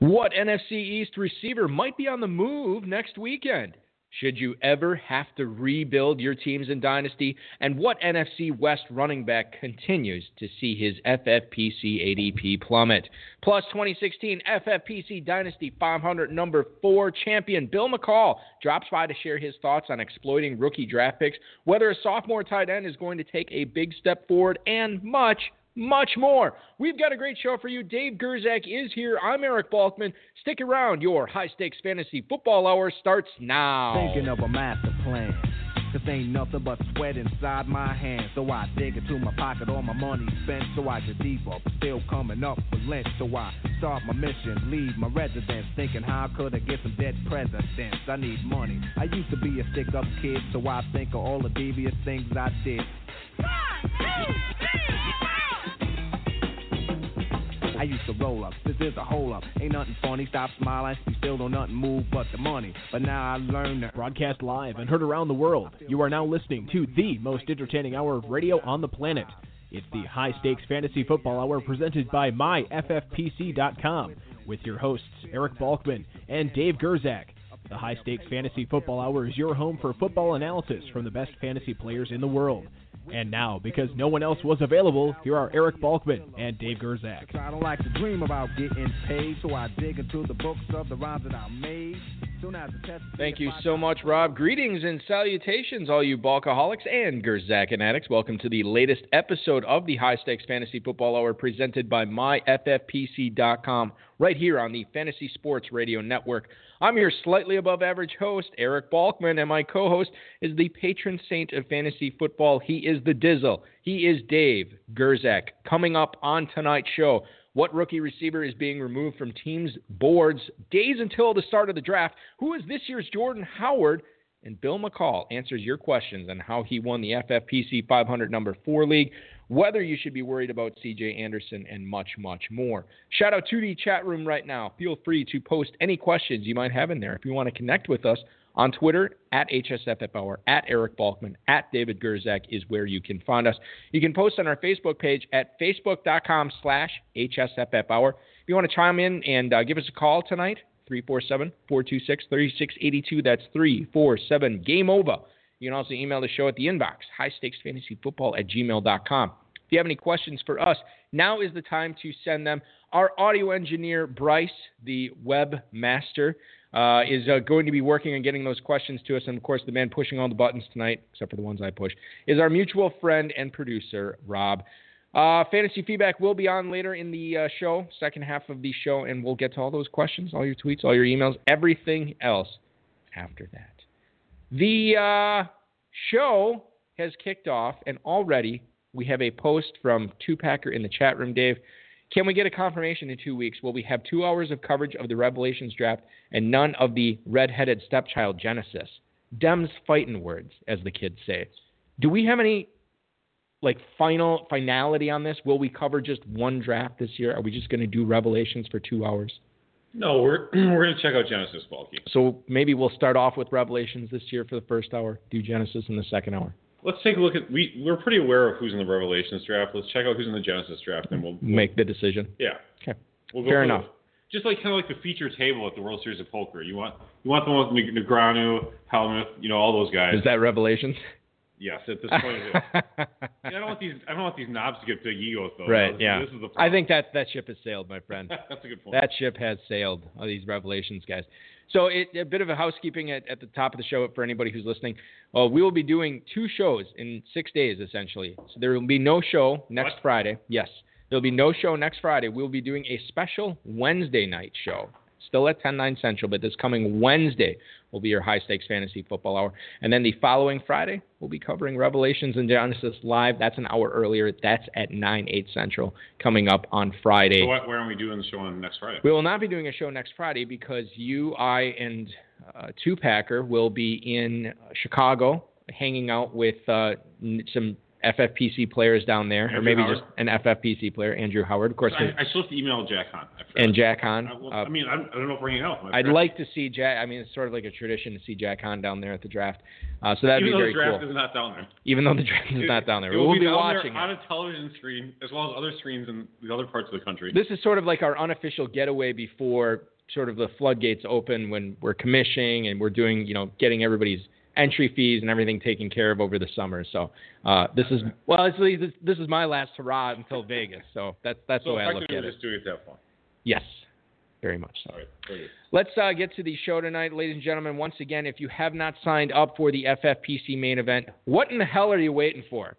What NFC East receiver might be on the move next weekend? Should you ever have to rebuild your teams in Dynasty? And what NFC West running back continues to see his FFPC ADP plummet? Plus, 2016 FFPC Dynasty 500 number four champion Bill McCall drops by to share his thoughts on exploiting rookie draft picks, whether a sophomore tight end is going to take a big step forward, and much, much more. We've got a great show for you. Dave Gerczak is here. I'm Eric Balkman. Stick around. Your high stakes fantasy football hour starts now. Thinking of a master plan. Cause ain't nothing but sweat inside my hands. So I dig into my pocket, all my money spent. So I get deeper, but still coming up with lint. So I start my mission, leave my residence. Thinking how could I get some dead presidents? I need money. I used to be a stick up kid, so I think of all the devious things I did. I used to roll up. This is a hole up. Ain't nothing funny. Stop smiling. You still don't nothing move but the money. But now I learned that. Broadcast live and heard around the world. You are now listening to the most entertaining hour of radio on the planet. It's the High Stakes Fantasy Football Hour presented by MyFFPC.com with your hosts Eric Balkman and Dave Gerczak. The High Stakes Fantasy Football Hour is your home for football analysis from the best fantasy players in the world. And now, because no one else was available, here are Eric Balkman and Dave Gerczak. I don't like to dream about getting paid, so I dig into the books of the rhymes that I made. Soon as the test Thank you so much, Rob. Greetings and salutations, all you Balkaholics and Gerzakin addicts. Welcome to the latest episode of the High Stakes Fantasy Football Hour presented by MyFFPC.com right here on the Fantasy Sports Radio Network. I'm your slightly above average host, Eric Balkman, and my co host is the patron saint of fantasy football. He is the Dizzle. He is Dave Gerczak. Coming up on tonight's show, what rookie receiver is being removed from teams' boards days until the start of the draft? Who is this year's Jordan Howard? And Bill McCall answers your questions on how he won the FFPC 500 number four league, whether you should be worried about CJ Anderson, and much, much more. Shout out to the chat room right now. Feel free to post any questions you might have in there. If you want to connect with us on Twitter, at HSFF Hour, at Eric Balkman, at David Gerczak is where you can find us. You can post on our Facebook page at facebook.com slash HSFF If you want to chime in and uh, give us a call tonight, 347 426 3682. That's 347 Game Over. You can also email the show at the inbox, high stakes fantasy football at gmail.com. If you have any questions for us, now is the time to send them. Our audio engineer, Bryce, the webmaster, uh, is uh, going to be working on getting those questions to us. And of course, the man pushing all the buttons tonight, except for the ones I push, is our mutual friend and producer, Rob. Uh, fantasy feedback will be on later in the uh, show, second half of the show, and we'll get to all those questions, all your tweets, all your emails, everything else after that. The uh, show has kicked off, and already we have a post from Two Packer in the chat room, Dave. Can we get a confirmation in two weeks? Will we have two hours of coverage of the Revelations draft and none of the redheaded stepchild Genesis? Dems fighting words, as the kids say. Do we have any like final finality on this? Will we cover just one draft this year? Are we just going to do Revelations for two hours? No, we're we're going to check out Genesis, Bulky. So maybe we'll start off with Revelations this year for the first hour, do Genesis in the second hour. Let's take a look at we we're pretty aware of who's in the Revelations draft. Let's check out who's in the Genesis draft, and we'll, we'll make the decision. Yeah. Okay. We'll Fair enough. The, just like kind of like the feature table at the World Series of Poker. You want you want the one with Negreanu, Hellmuth, you know all those guys. Is that Revelations? Yes, at this point. yeah, I don't want these. I don't want these knobs to get big egos though. Right. This, yeah. This is the. I think that that ship has sailed, my friend. That's a good point. That ship has sailed. All these Revelations guys. So it, a bit of a housekeeping at, at the top of the show for anybody who's listening. Uh, we will be doing two shows in six days, essentially. So there will be no show next What? Friday. Yes, there will be no show next Friday. We'll be doing a special Wednesday night show, still at 10 9 Central, but this coming Wednesday will be your high stakes fantasy football hour. And then the following Friday, we'll be covering Revelations and Genesis live. That's an hour earlier. That's at 9 8 Central coming up on Friday. So what, where are we doing the show on next Friday? We will not be doing a show next Friday because you, I, and uh, Two Packer will be in Chicago hanging out with uh, some FFPC players down there, or maybe Howard. just an FFPC player, Andrew Howard, of course, I, I still have to email Jack forgot. and Jack Hahn. I, well, Uh, I mean, I, I don't know if we're hanging out. I'd forgot. like to see Jack. I mean, it's sort of like a tradition to see Jack Hahn down there at the draft. Uh, so that'd even be though the draft cool. is not down there. Even though the draft is not down there, we'll be, be watching on it. a television screen as well as other screens in the other parts of the country. This is sort of like our unofficial getaway before sort of the floodgates open when we're commissioning and we're doing, you know, getting everybody's entry fees and everything taken care of over the summer. So uh, this is well, this, this is my last hurrah until Vegas. So that's that's so the way I look at it. doing it that fun. Yes, very much so. All right, very. Let's uh, get to the show tonight, ladies and gentlemen. Once again, if you have not signed up for the FFPC main event, what in the hell are you waiting for?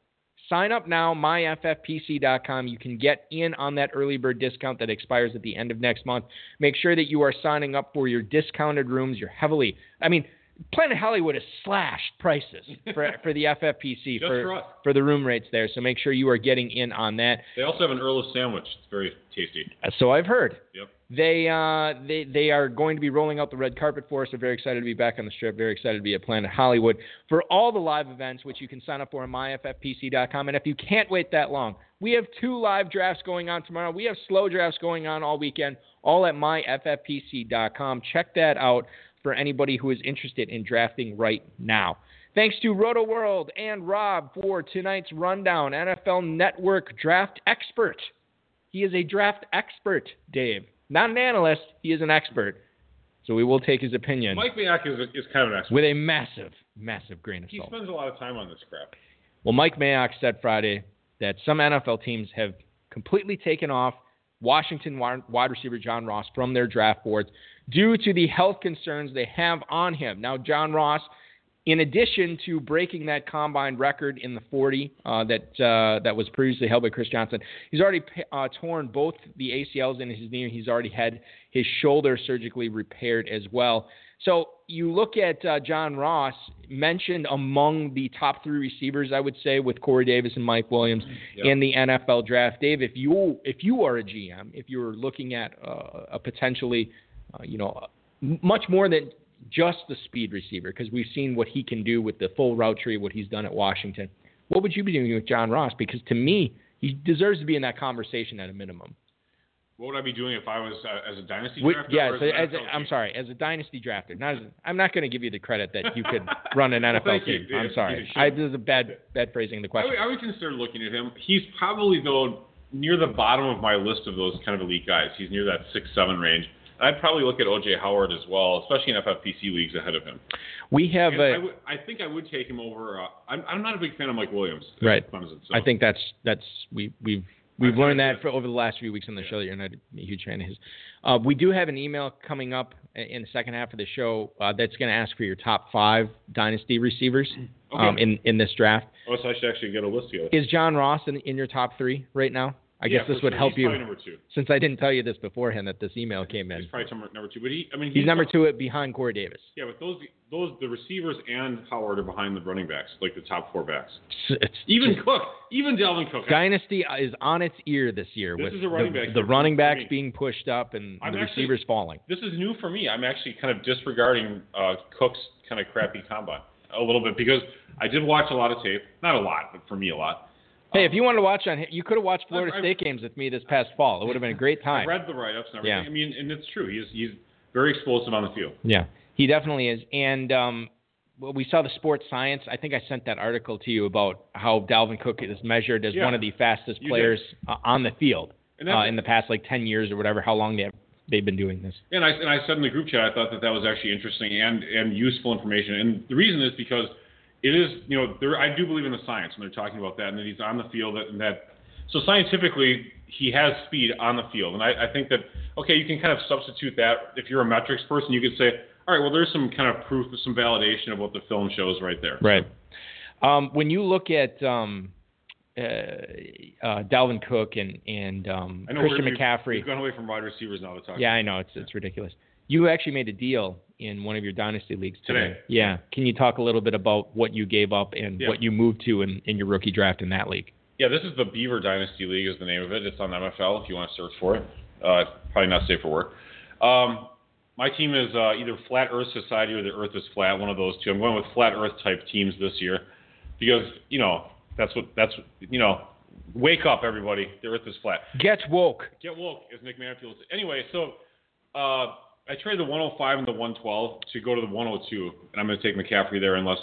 Sign up now, myffpc.com. You can get in on that early bird discount that expires at the end of next month. Make sure that you are signing up for your discounted rooms. You're heavily, I mean, Planet Hollywood has slashed prices for, for the FFPC for, for for the room rates there. So make sure you are getting in on that. They also have an Earl of sandwich. It's very tasty. Uh, So I've heard. Yep. They uh, they they are going to be rolling out the red carpet for us. They're very excited to be back on the strip. Very excited to be at Planet Hollywood for all the live events, which you can sign up for on myffpc.com. And if you can't wait that long, we have two live drafts going on tomorrow. We have slow drafts going on all weekend, all at myffpc.com. Check that out for anybody who is interested in drafting right now. Thanks to Roto World and Rob for tonight's rundown. NFL Network draft expert. He is a draft expert, Dave. Not an analyst, he is an expert. So we will take his opinion Mike Mayock is, is kind of an expert. with a massive, massive grain of He salt. spends a lot of time on this crap. Well, Mike Mayock said Friday that some NFL teams have completely taken off Washington wide receiver John Ross from their draft boards due to the health concerns they have on him. Now, John Ross, in addition to breaking that combine record in the 40 uh, that uh, that was previously held by Chris Johnson, he's already uh, torn both the ACLs in his knee. He's already had his shoulder surgically repaired as well. So you look at uh, John Ross, mentioned among the top three receivers, I would say, with Corey Davis and Mike Williams Yep. in the NFL draft. Dave, if you if you are a GM, if you're looking at uh, a potentially, uh, you know, much more than just the speed receiver, because we've seen what he can do with the full route tree, what he's done at Washington. What would you be doing with John Ross? Because to me, he deserves to be in that conversation at a minimum. What would I be doing if I was uh, as a dynasty drafter? yeah, so as NFL a, I'm sorry, as a dynasty drafter. Not as, I'm not going to give you the credit that you could run an NFL you. team. I'm sorry. I, this is a bad bad phrasing of the I question. would, I would consider looking at him. He's probably though near the bottom of my list of those kind of elite guys. He's near that six seven range. I'd probably look at OJ Howard as well, especially in FFPC leagues ahead of him. We have And a. I, I think I would take him over. Uh, I'm, I'm not a big fan of Mike Williams. Right. Clemson, so. I think that's that's we we've we've I've learned that that. for over the last few weeks on the Yeah. show that you're not a huge fan of his. Uh, we do have an email coming up in the second half of the show uh, that's going to ask for your top five dynasty receivers Okay. um, in in this draft. Oh, so I should actually get a list together. Is John Ross in, in your top three right now? I Yeah, guess this would sure. help He's you number two. since I didn't tell you this beforehand that this email came in. He's probably number, number two, but he. I mean, He's number two behind Corey Davis. Yeah, but those those the receivers and Howard are behind the running backs, like the top four backs. It's, Even Cook, even Dalvin Cook. Dynasty is on its ear this year This with is a running the, back the running backs being pushed up and, I'm the actually- receivers falling. This is new for me. I'm actually kind of disregarding uh, Cook's kind of crappy combine a little bit because I did watch a lot of tape. Not a lot, but for me a lot. Hey, Um, if you wanted to watch on, you could have watched Florida I've- I've- State games with me this past fall. It would have been a great time. I read the write-ups and everything. Yeah. I mean, and it's true. He's he's very explosive on the field. Yeah, he definitely is. And um, well, we saw the sports science. I think I sent that article to you about how Dalvin Cook is measured as Yeah. one of the fastest players uh, on the field uh, in the past like 10 years or whatever. How long they have, they've been doing this? And I and I said in the group chat, I thought that that was actually interesting and and useful information. And the reason is because it is, you know, there I do believe in the science when they're talking about that, and that he's on the field, and that so scientifically he has speed on the field, and I, I think that okay, you can kind of substitute that if you're a metrics person, you could say, all right, well, there's some kind of proof, some validation of what the film shows right there. Right. Um, when you look at um, uh, uh, Dalvin Cook and and um, Christian McCaffrey, We've gone away from wide receivers now to talk. yeah, I know it's it's ridiculous. You actually made a deal in one of your dynasty leagues today. Today. Yeah. Can you talk a little bit about what you gave up and Yeah. what you moved to in, in your rookie draft in that league? Yeah, this is the Beaver Dynasty League is the name of it. It's on MFL if you want to search for it. Uh, probably not safe for work. Um, my team is uh, either Flat Earth Society or the Earth is Flat, one of those two. I'm going with Flat Earth type teams this year because, you know, That's what that's you know. Wake up, everybody. The Earth is flat. Get woke. Get woke, as Nick Manfield said. Anyway, so uh, I traded the 105 and the 112 to go to the 102, and I'm going to take McCaffrey there unless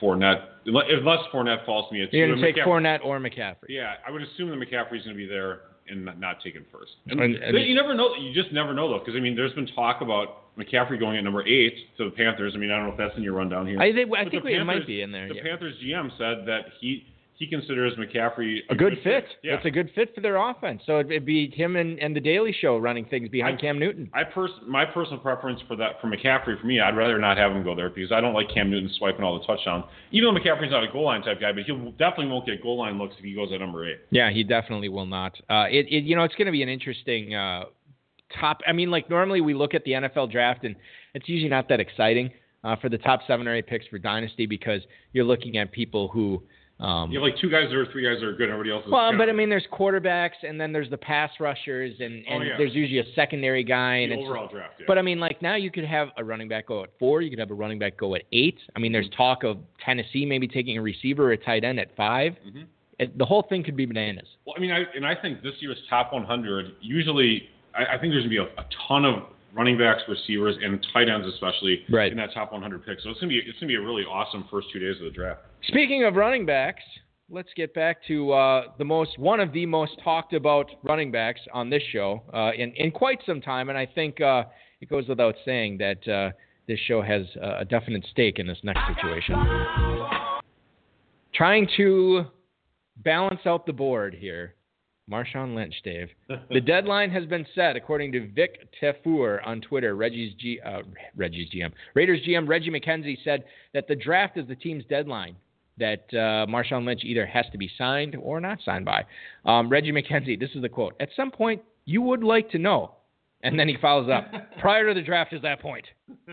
Fournette, unless Fournette falls to me at You're going to take McCaffrey- Fournette or McCaffrey. Yeah, I would assume that McCaffrey's going to be there and not, not taken first. And, And- and- you never know. You just never know though, because I mean, there's been talk about McCaffrey going at number eight to the Panthers. I mean, I don't know if that's in your rundown here. I think I think the it might Panthers- be in there. The yeah. Panthers GM said that he he considers McCaffrey A good fit. Yeah. It's a good fit for their offense. So it'd be him and, and the Daily Show running things behind I- Cam Newton. I pers- my personal preference for that for McCaffrey for me, I'd rather not have him go there because I don't like Cam Newton swiping all the touchdowns. Even though McCaffrey's not a goal line type guy, but he definitely won't get goal line looks if he goes at number eight. Yeah, he definitely will not. Uh, it, it you know it's going to be an interesting uh, top. I mean, like normally we look at the NFL draft and it's usually not that exciting uh, for the top seven or eight picks for dynasty because you're looking at people who. Um, You have like two guys or three guys that are good, everybody else is well, good. but I mean, there's quarterbacks and then there's the pass rushers and, Oh, and yeah. there's usually a secondary guy and overall draft. Yeah. But I mean, like now you could have a running back go at four. You could have a running back go at eight. I mean, there's talk of Tennessee maybe taking a receiver or a tight end at 5 Mhm. It, the whole thing could be bananas. Well, I mean, I, and I think this year's top 100, usually, I, I think there's going to be a, a ton of running backs, receivers, and tight ends, especially Right. in that top 100 pick. So it's to be it's going to be a really awesome first two days of the draft. Speaking of running backs, let's get back to uh, the most one of the most talked about running backs on this show uh, in in quite some time, and I think uh, it goes without saying that uh, this show has a definite stake in this next situation. Trying to balance out the board here, Marshawn Lynch, Dave. The deadline has been set, according to Vic Tafur on Twitter. Reggie's G, uh, Reggie's GM, Raiders GM Reggie McKenzie said that the draft is the team's deadline. That uh, Marshawn Lynch either has to be signed or not signed by. Um, Reggie McKenzie, this is the quote: "At some point, you would like to know," and then he follows up: "Prior to the draft is that point."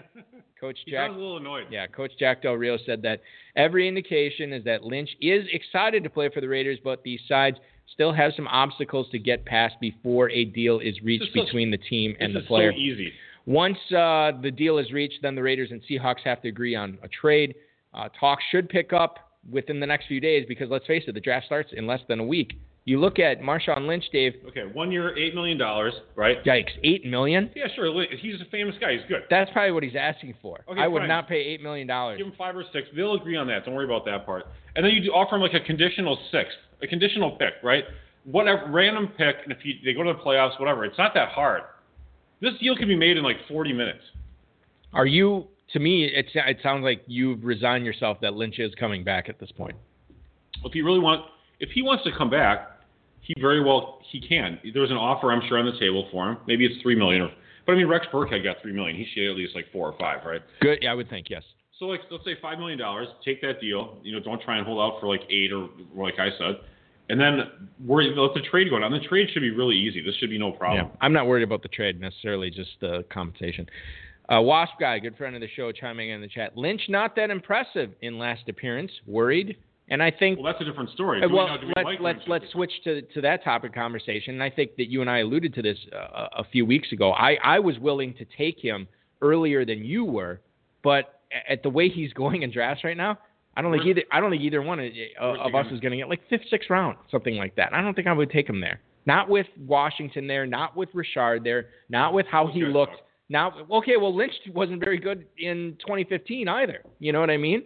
Coach He Jack sounds a little annoyed. yeah, Coach Jack Del Rio said that every indication is that Lynch is excited to play for the Raiders, but the sides still have some obstacles to get past before a deal is reached This between the team and this the is player. so easy. Once uh, the deal is reached, then the Raiders and Seahawks have to agree on a trade. Uh, talks should pick up within the next few days because let's face it, the draft starts in less than a week. You look at Marshawn Lynch, Dave. Okay, one year, $8 million, right? Yikes, eight million. Yeah, sure. He's a famous guy. He's good. That's probably what he's asking for. Okay, I would not pay eight million dollars. Give him five or six. They'll agree on that. Don't worry about that part. And then you do offer him like a conditional sixth, a conditional pick, right? Whatever, random pick, and if you, they go to the playoffs, whatever. It's not that hard. This deal can be made in like 40 minutes. Are you? To me, it it sounds like you've resigned yourself that Lynch is coming back at this point. If he really want, if he wants to come back, he very well he can. There's an offer I'm sure on the table for him. Maybe it's three million, or but I mean Rex Burkhead got three million. He should get at least like four or five, right? Good. Yeah, I would think yes. So like let's say five million dollars, take that deal. You know, don't try and hold out for like eight or like I said, and then worry let the trade go down. The trade should be really easy. This should be no problem. Yeah, I'm not worried about the trade necessarily, just the compensation. Uh, Wasp guy, good friend of the show, chiming in the chat. Lynch not that impressive in last appearance. Worried, and I think. Well, that's a different story. Uh, Do we well, we let's like let's let's switch to to that topic conversation. And I think that you and I alluded to this uh, a few weeks ago. I I was willing to take him earlier than you were, but at the way he's going in drafts right now, I don't think either I don't think either one of, uh, of us is going to get like fifth, sixth round, something like that. I don't think I would take him there. Not with Washington there, not with Richard there, not with how he looked. Now, okay, well Lynch wasn't very good in 2015 either. You know what I mean?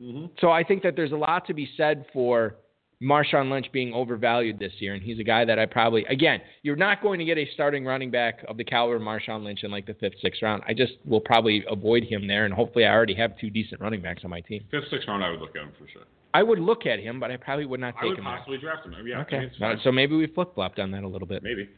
Mhm. So I think that there's a lot to be said for Marshawn Lynch being overvalued this year, and he's a guy that I probably again you're not going to get a starting running back of the caliber of Marshawn Lynch in like the fifth, sixth round. I just will probably avoid him there, and hopefully I already have two decent running backs on my team. Fifth, sixth round, I would look at him for sure. I would look at him, but I probably would not I take would him there. possibly draft him. Yeah, I Okay, it's so maybe we flip flopped on that a little bit. maybe.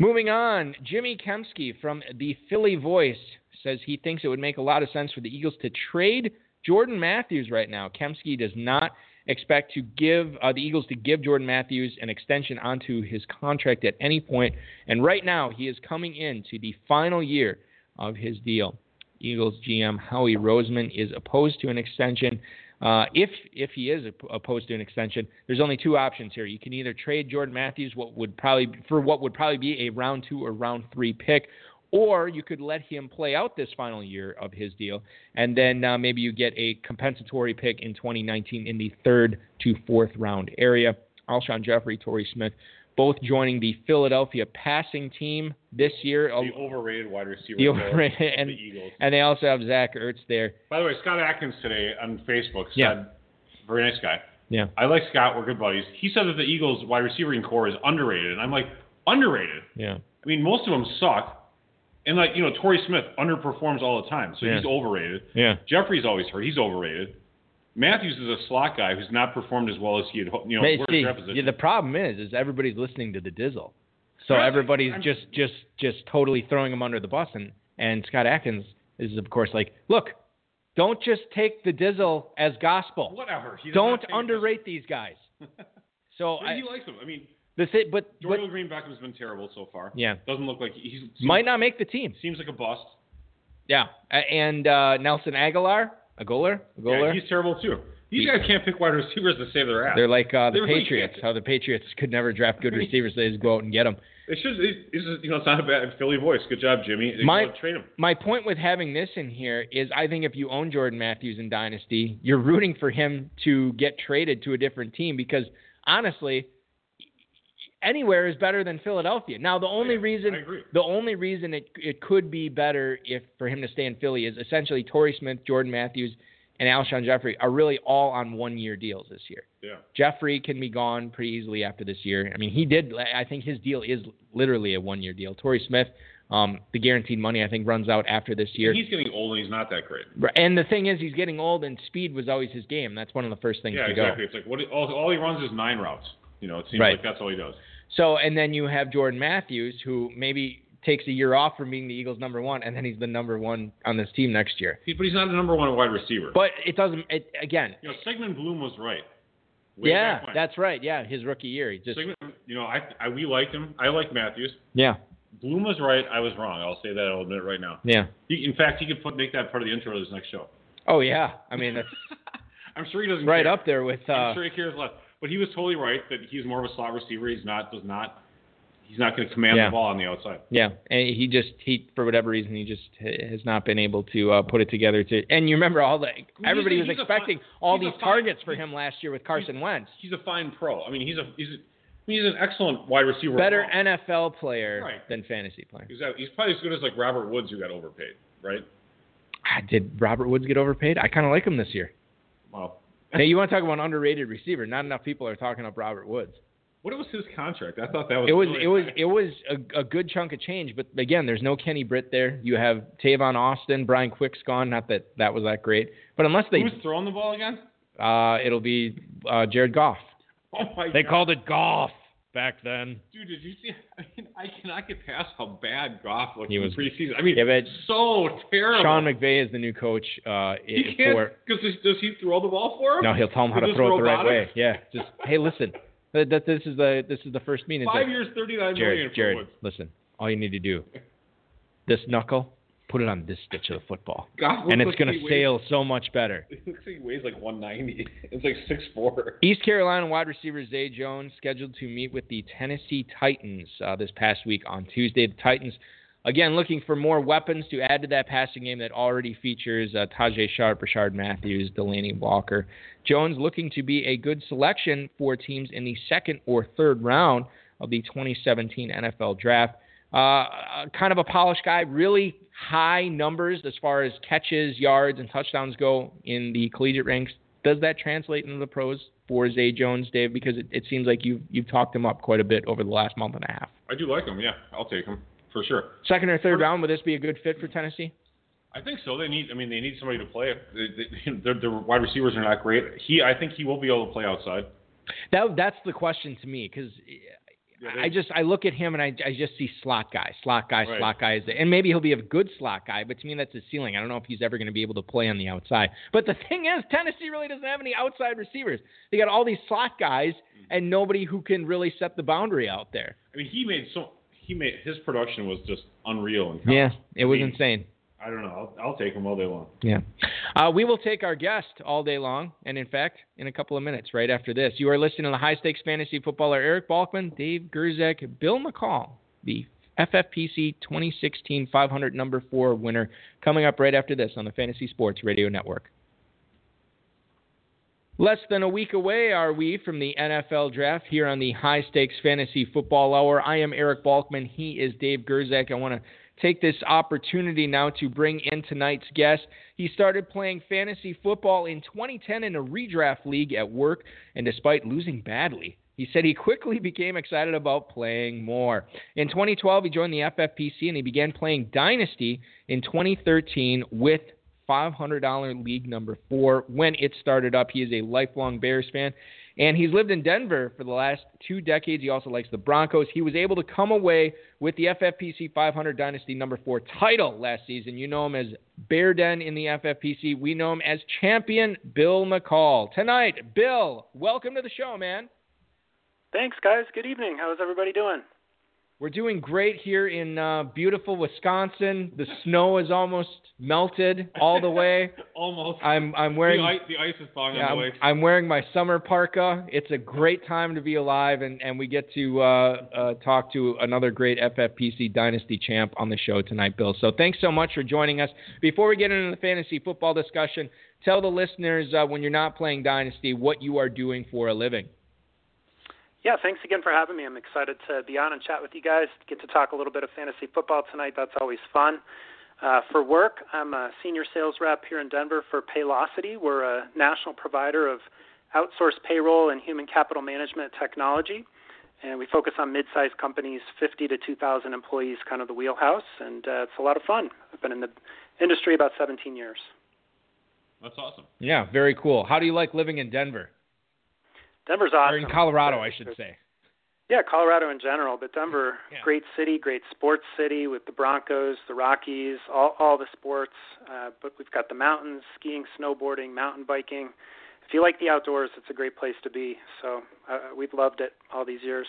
Moving on, Jimmy Kempski from the Philly Voice says he thinks it would make a lot of sense for the Eagles to trade Jordan Matthews right now. Kempski does not expect to give uh, the Eagles to give Jordan Matthews an extension onto his contract at any point, and right now he is coming into the final year of his deal. Eagles GM Howie Roseman is opposed to an extension. Uh, if if he is opposed to an extension, there's only two options here. You can either trade Jordan Matthews, what would probably for what would probably be a round two or round three pick, or you could let him play out this final year of his deal, and then uh, maybe you get a compensatory pick in 2019 in the third to fourth round area. Alshon Jeffery, Torrey Smith, both joining the Philadelphia passing team this year. The overrated wide receiver. The overrated, and, the Eagles. and they also have Zach Ertz there. By the way, Scott Atkins today on Facebook said, Yeah. very nice guy. Yeah. I like Scott. We're good buddies. He said that the Eagles wide receiving corps is underrated, and I'm like, underrated. Yeah. I mean, most of them suck. And like you know, Torrey Smith underperforms all the time, so Yeah. he's overrated. Yeah. Jeffery's always hurt; he's overrated. Matthews is a slot guy who's not performed as well as he had. ho- You know, But see, yeah, the problem is, is everybody's listening to the Dizzle, so Right. everybody's I'm- just, just, just totally throwing him under the bus. And and Scott Atkins is of course like, look, don't just take the Dizzle as gospel. Whatever. Don't not take it underrate these guys. So I, he likes him. I mean, the thi- but but Dorial Green Beckham's been terrible so far. yeah, Doesn't look like he's seems, might not make the team. seems like a bust. Yeah, and uh, Nelson Agholor, Agholor, Agholor. Yeah, he's terrible too. These He- guys can't pick wide receivers to save their ass. They're like uh, the They really Patriots. can't. How the Patriots could never draft good receivers. They just go out and get them. They should. It, it's just, you know, it's not a bad Philly voice. Good job, Jimmy. They My- trade him. My point with having this in here is I think if you own Jordan Matthews in Dynasty, you're rooting for him to get traded to a different team because honestly, anywhere is better than Philadelphia. Now the only Yeah, reason the only reason it it could be better if for him to stay in Philly is essentially Torrey Smith, Jordan Matthews, and Alshon Jeffery are really all on one year deals this year. Yeah. Jeffery can be gone pretty easily after this year. I mean, he did. I think his deal is literally a one-year deal. Torrey Smith, um, the guaranteed money, I think, runs out after this year. He's getting old and he's not that great. And the thing is, he's getting old, and speed was always his game. That's one of the first things Yeah, exactly. go. It's like what all, all he runs is nine routes. You know, it seems Right. like that's all he does. So, and then you have Jordan Matthews, who maybe takes a year off from being the Eagles' number one, and then he's the number one on this team next year. He, but he's not the number one wide receiver. But it doesn't. It, again, you know, Sigmund Bloom was right. Way yeah, that's right. Yeah, his rookie year, he just Sigmund, you know, I, I we liked him. I like Matthews. yeah, Bloom was right. I was wrong. I'll say that. I'll admit it right now. yeah. He, in fact, he could put make that part of the intro to this next show. Oh yeah. I mean, that's I'm sure he doesn't. right care. up there with. Uh, I'm sure he cares less. But he was totally right that he's more of a slot receiver. He's not. Does not. He's not going to command Yeah. the ball on the outside. Yeah, and he just he for whatever reason he just has not been able to uh, put it together. To and you remember all the everybody was he's expecting fine- all these fine- targets for him last year with Carson Wentz. He's a fine pro. I mean, he's a he's a, I mean, he's an excellent wide receiver. Better. NFL player Right. than fantasy player. He's, he's probably as good as like Robert Woods, who got overpaid, right? Ah, Did Robert Woods get overpaid? I kind of like him this year. Well, Hey, you want to talk about an underrated receiver? Not enough people are talking up Robert Woods. what was his contract? I thought that was It was really it was high. it was a, a good chunk of change, but again, there's no Kenny Britt there. You have Tavon Austin, Brian Quick's gone. Not that that was that great, but unless they, Who's throwing the ball again? uh, it'll be uh, Jared Goff. Oh my They god, called it golf back then. dude! Did you see? I mean, I cannot get past how bad Goff looked He in was- preseason. I mean, Yeah, but so terrible. Sean McVay is the new coach. Uh, he can't because does he throw the ball for him? no, he'll tell him how Is to this throw it the right way. Yeah, just hey, listen, that, that this is the this is the first meeting. It's Five like, years, thirty-nine million Jared, Jared, listen, all you need to do, this knuckle, put it on this stitch of the football, and it's like gonna he weighs- sail so much better. He looks like he weighs like 190. It's like 6'4". East Carolina wide receiver Zay Jones scheduled to meet with the Tennessee Titans uh, this past week on Tuesday. The Titans, again, looking for more weapons to add to that passing game that already features uh, Tajae Sharpe, Rishard Matthews, Delanie Walker. Jones looking to be a good selection for teams in the second or third round of the 2017 NFL Draft. Uh, uh, kind of a polished guy, really high numbers as far as catches, yards, and touchdowns go in the collegiate ranks. Does that translate into the pros for Zay Jones, Dave? Because it, it seems like you've you've talked him up quite a bit over the last month and a half. I do like him. Yeah, I'll take him for sure. Second or third round, would this be a good fit for Tennessee? I think so. They need. I mean, they need somebody to play. They, they, their, their wide receivers are not great. He, I think he will be able to play outside. That that's the question to me because I just I look at him and I, I just see slot guy, slot guy, Right. slot guy is the, and maybe he'll be a good slot guy, but to me that's his ceiling. I don't know if he's ever going to be able to play on the outside. But the thing is, Tennessee really doesn't have any outside receivers. They got all these slot guys Mm-hmm. and nobody who can really set the boundary out there. I mean, he made so. He made his production was just unreal. In college. Yeah, it was I mean, insane. I don't know. I'll, I'll take them all day long. Yeah. Uh, we will take our guest all day long, and in fact, in a couple of minutes, right after this. You are listening to the high stakes fantasy footballer Eric Balkman, Dave Gerczak, Bill McCall, the FFPC 2016 500 number four winner, coming up right after this on the Fantasy Sports Radio Network. Less than a week away are we from the NFL draft here on the High Stakes Fantasy Football Hour. I am Eric Balkman. He is Dave Gerczak. I want to take this opportunity now to bring in tonight's guest. He started playing fantasy football in 2010 in a redraft league at work, and despite losing badly, he said he quickly became excited about playing more. In 2012, he joined the FFPC and he began playing Dynasty in 2013 with $500 league number four when it started up. He is a lifelong Bears fan. And he's lived in Denver for the last two decades. He also likes the Broncos. He was able to come away with the FFPC 500 Dynasty number four title last season. You know him as Bear Den in the FFPC. We know him as champion Bill McCall. Tonight, Bill, welcome to the show, man. Thanks, guys. Good evening. How's everybody doing? We're doing great here in uh, beautiful Wisconsin. The snow is almost melted all the way. almost. I'm I'm wearing the ice, the ice is falling yeah, I'm, way. I'm wearing my summer parka. It's a great time to be alive, and, and we get to uh, uh, talk to another great FFPC Dynasty champ on the show tonight, Bill. So thanks so much for joining us. Before we get into the fantasy football discussion, tell the listeners uh, when you're not playing Dynasty what you are doing for a living. Yeah, thanks again for having me. I'm excited to be on and chat with you guys. Get to talk a little bit of fantasy football tonight. That's always fun. Uh, for work, I'm a senior sales rep here in Denver for Paylocity. We're a national provider of outsourced payroll and human capital management technology, and we focus on mid-sized companies, 50 to 2,000 employees, kind of the wheelhouse, and uh, it's a lot of fun. I've been in the industry about 17 years. That's awesome. Yeah, very cool. How do you like living in Denver? Denver's awesome. Or in Colorado, I should say. Yeah, Colorado in general, but Denver, Yeah. great city, great sports city with the Broncos, the Rockies, all all the sports. Uh, but we've got the mountains, skiing, snowboarding, mountain biking. If you like the outdoors, it's a great place to be. So uh, we've loved it all these years.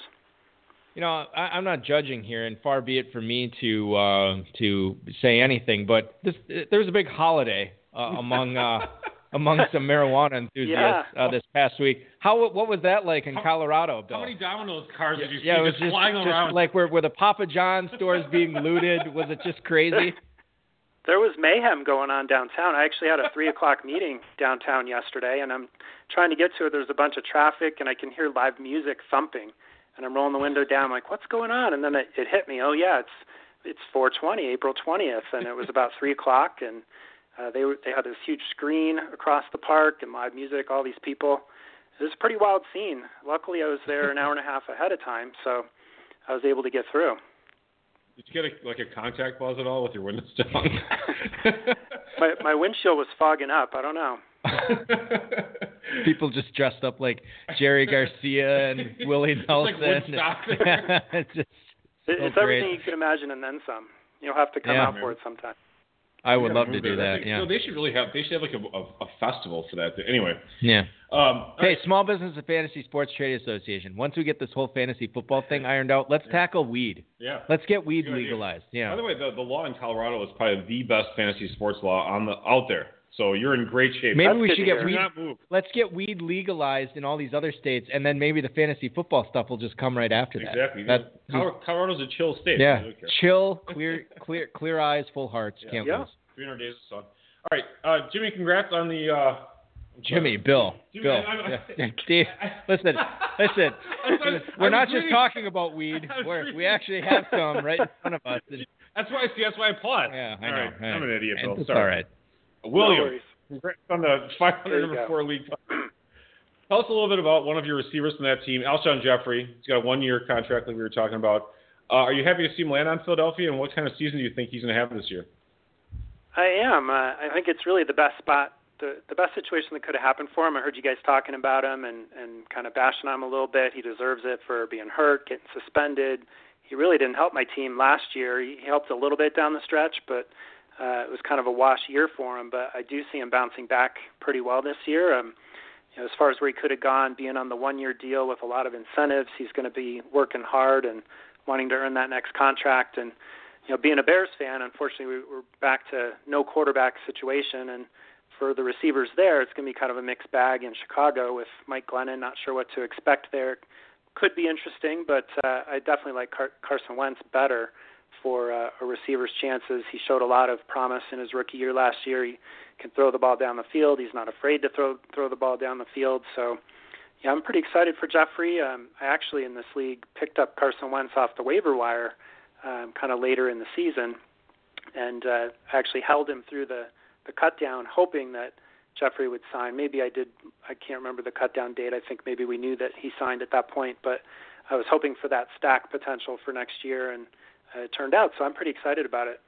You know, I, I'm not judging here, and far be it for me to uh, to say anything. But this, there was a big holiday uh, among uh, among some marijuana enthusiasts Yeah. uh, this past week. How what was that like in How- Colorado, Bill? How many Domino's cars did you see yeah, it was just just, flying just around? like were were the Papa John stores being looted? Was it just crazy? There was mayhem going on downtown. I actually had a three o'clock meeting downtown yesterday, and I'm trying to get to it. There's a bunch of traffic, and I can hear live music thumping. And I'm rolling the window down, I'm like, "What's going on?" And then it, it hit me. Oh yeah, it's it's 420, April 20th, and it was about three o'clock, and uh, they were, they had this huge screen across the park and live music. All these people. It was a pretty wild scene. Luckily, I was there an hour and a half ahead of time, so I was able to get through. Did you get a, like a contact buzz at all with your windows down? My my windshield was fogging up. I don't know. People just dressed up like Jerry Garcia and Willie Nelson. like It's just It- so it's great. everything you can imagine and then some. You'll have to come Yeah. out for it sometime. I would love to do. That. think- Yeah. No, they should really have. They should have like a, a, a festival for that. Anyway. Yeah. Um, Hey, right. Small Business and Fantasy Sports Trade Association. Once we get this whole fantasy football thing ironed out, let's tackle weed. Yeah. Let's get weed Good idea. legalized. By the way, the, the law in Colorado is probably the best fantasy sports law on the out there. So you're in great shape. Maybe That's we should get weed. Do not move. Let's get weed legalized in all these other states, and then maybe the fantasy football stuff will just come right after that. Exactly. That, Colo- Colorado's a chill state. yeah. I don't care. Chill, clear, clear, clear eyes, full hearts. Yeah. Can't Yeah. lose. 300 days of sun. All right, uh, Jimmy. Congrats on the. Uh, Jimmy, Bill, Jimmy, Bill. I- I- yeah. Dave, listen, listen. I was- I We're was not just reading- talking about weed. We're, we actually have some right in front of us. And- That's why I see. That's why I applaud. yeah, I All know. right. I'm an idiot, Bill. It's Sorry. all right. William, No worries. congrats on the 500 number four league. Tell us a little bit about one of your receivers from that team, Alshon Jeffery. He's got a one-year contract, like we were talking about. Uh, are you happy to see him land on Philadelphia, and what kind of season do you think he's going to have this year? I am. Uh, I think it's really the best spot, the the best situation that could have happened for him. I heard you guys talking about him and and kind of bashing on him a little bit. He deserves it for being hurt, getting suspended. He really didn't help my team last year. He helped a little bit down the stretch, but uh, it was kind of a wash year for him. But I do see him bouncing back pretty well this year. Um, you know, as far as where he could have gone, being on the one-year deal with a lot of incentives, he's going to be working hard and wanting to earn that next contract. And you know, being a Bears fan, unfortunately, we, we're back to no quarterback situation, and for the receivers there, it's going to be kind of a mixed bag in Chicago with Mike Glennon. Not sure what to expect there. Could be interesting, but uh, I definitely like Car- Carson Wentz better for uh, a receiver's chances. He showed a lot of promise in his rookie year last year. He can throw the ball down the field. He's not afraid to throw throw the ball down the field. So, yeah, I'm pretty excited for Jeffery. Um, I actually in this league picked up Carson Wentz off the waiver wire, um, kind of later in the season, and uh, actually held him through the the cut down, hoping that Jeffery would sign. Maybe I did. I can't remember the cut down date. I think maybe we knew that he signed at that point, but I was hoping for that stack potential for next year, and uh, turned out. So I'm pretty excited about it.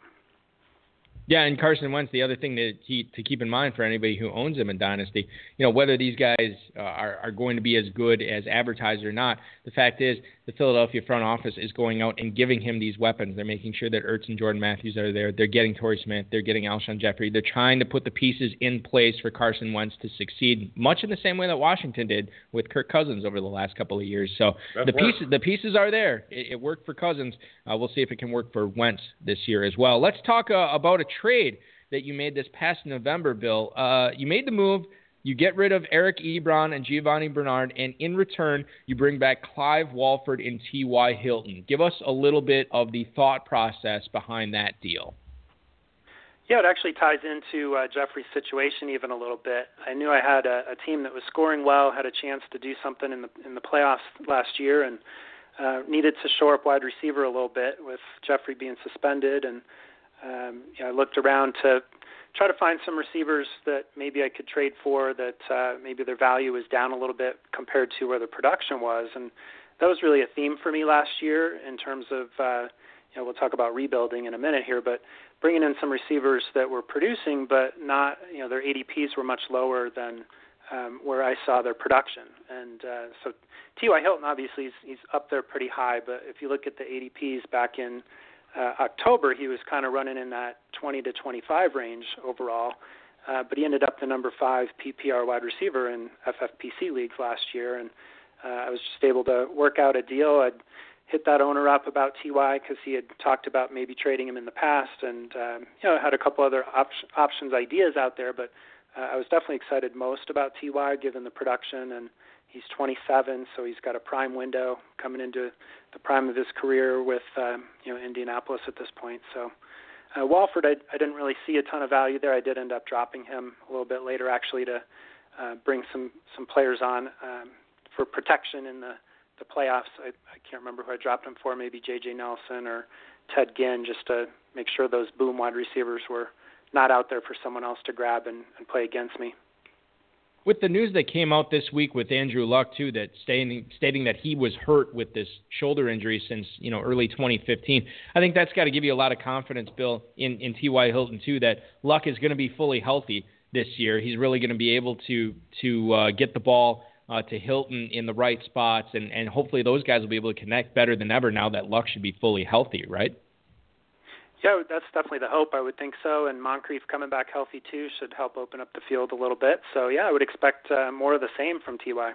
Yeah, and Carson Wentz. The other thing to to keep in mind for anybody who owns him in Dynasty, you know, whether these guys uh, are are going to be as good as advertised or not, the fact is the Philadelphia front office is going out and giving him these weapons. They're making sure that Ertz and Jordan Matthews are there. They're getting Torrey Smith. They're getting Alshon Jeffery. They're trying to put the pieces in place for Carson Wentz to succeed, much in the same way that Washington did with Kirk Cousins over the last couple of years. So That the worked. pieces the pieces are there. It, it worked for Cousins. Uh, we'll see if it can work for Wentz this year as well. Let's talk uh, about a trade that you made this past November, Bill. Uh, you made the move. You get rid of Eric Ebron and Giovani Bernard, and in return, you bring back Clive Walford and T.Y. Hilton. Give us a little bit of the thought process behind that deal. Yeah, it actually ties into uh, Jeffery's situation even a little bit. I knew I had a, a team that was scoring well, had a chance to do something in the in the playoffs last year, and uh, needed to shore up wide receiver a little bit with Jeffery being suspended. And um, you know, I looked around to try to find some receivers that maybe I could trade for that uh, maybe their value is down a little bit compared to where the production was, and that was really a theme for me last year in terms of. Uh, you know, we'll talk about rebuilding in a minute here, but bringing in some receivers that were producing, but not, you know, their ADPs were much lower than um, where I saw their production. And uh, so T.Y. Hilton, obviously, he's, he's up there pretty high, but if you look at the ADPs back in uh, October, he was kind of running in that 20 to 25 range overall. Uh, but he ended up the number five PPR wide receiver in FFPC leagues last year, and uh, I was just able to work out a deal. I'd hit that owner up about Ty because he had talked about maybe trading him in the past, and um, you know had a couple other op- options ideas out there. But uh, I was definitely excited most about Ty given the production, and he's 27, so he's got a prime window coming into the prime of his career with um, you know Indianapolis at this point. So. Uh, Walford, I, I didn't really see a ton of value there. I did end up dropping him a little bit later, actually, to uh, bring some some players on um, for protection in the the playoffs. I, I can't remember who I dropped him for, maybe J.J. Nelson or Ted Ginn, just to make sure those boom wide receivers were not out there for someone else to grab and, and play against me. With the news that came out this week with Andrew Luck too, that stating stating that he was hurt with this shoulder injury since you know early 2015, I think that's got to give you a lot of confidence, Bill, in in T.Y. Hilton too, that Luck is going to be fully healthy this year. He's really going to be able to to uh, get the ball uh, to Hilton in the right spots, and and hopefully those guys will be able to connect better than ever now that Luck should be fully healthy, right? Yeah, that's definitely the hope. I would think so. And Moncrief coming back healthy too should help open up the field a little bit. So yeah, I would expect uh, more of the same from Ty.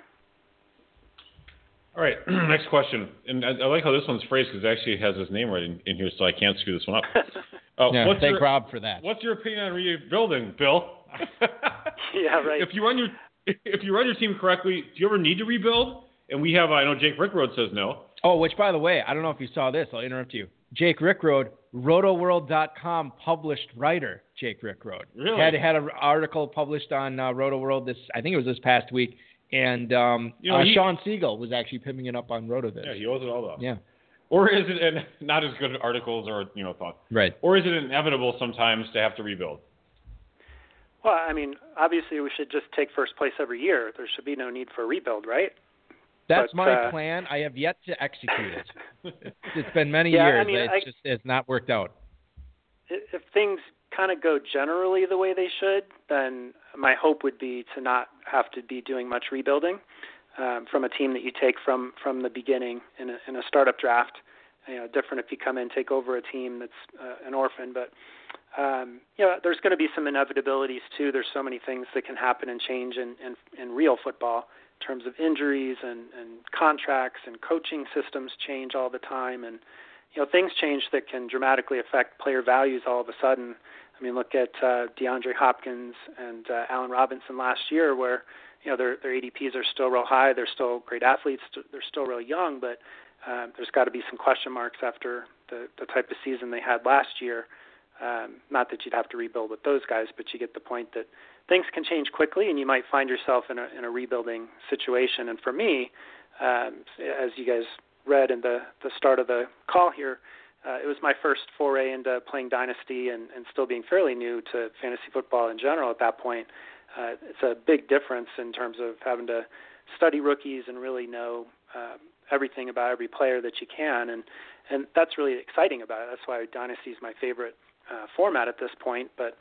All right, next question. And I, I like how this one's phrased because it actually has his name right in, in here, so I can't screw this one up. Uh, yeah, what's thank your, Rob for that. What's your opinion on rebuilding, Bill? yeah, right. If you run your if you run your team correctly, do you ever need to rebuild? And we have, I know Jake Rickroad says no. Oh, which by the way, I don't know if you saw this. I'll interrupt you. Jake Rickroad, RotoWorld.com published writer. Jake Rickroad Really? had had an article published on uh, RotoWorld this. I think it was this past week, and um, You know, uh, he- Shawn Siegele was actually pimping it up on RotoViz. Yeah, he owes it all up. Yeah, Or is it and not as good articles or you know thoughts? right. Or is it inevitable sometimes to have to rebuild? Well, I mean, obviously we should just take first place every year. There should be no need for a rebuild, right? That's But, my uh, plan. I have yet to execute it. it's been many Yeah, I years. mean, it I- just has not worked out. If things kind of go generally the way they should, then my hope would be to not have to be doing much rebuilding um, from a team that you take from from the beginning in a, in a startup draft. You know, different if you come in take over a team that's uh, an orphan, but um, you know, there's going to be some inevitabilities too. There's so many things that can happen and change in, in, in real football terms of injuries and, and contracts and coaching systems change all the time and you know things change that can dramatically affect player values all of a sudden. I mean, look at uh, DeAndre Hopkins and uh, Allen Robinson last year, where you know their their ADPs are still real high. They're still great athletes. They're still real young, but um, there's got to be some question marks after the the type of season they had last year. Um, not that you'd have to rebuild with those guys, but you get the point that things can change quickly, and you might find yourself in a in a rebuilding situation. And for me, um, as you guys read in the the start of the call here, uh, it was my first foray into playing dynasty and, and still being fairly new to fantasy football in general at that point. Uh, it's a big difference in terms of having to study rookies and really know um, everything about every player that you can, and and that's really exciting about it. That's why dynasty is my favorite uh, format at this point. But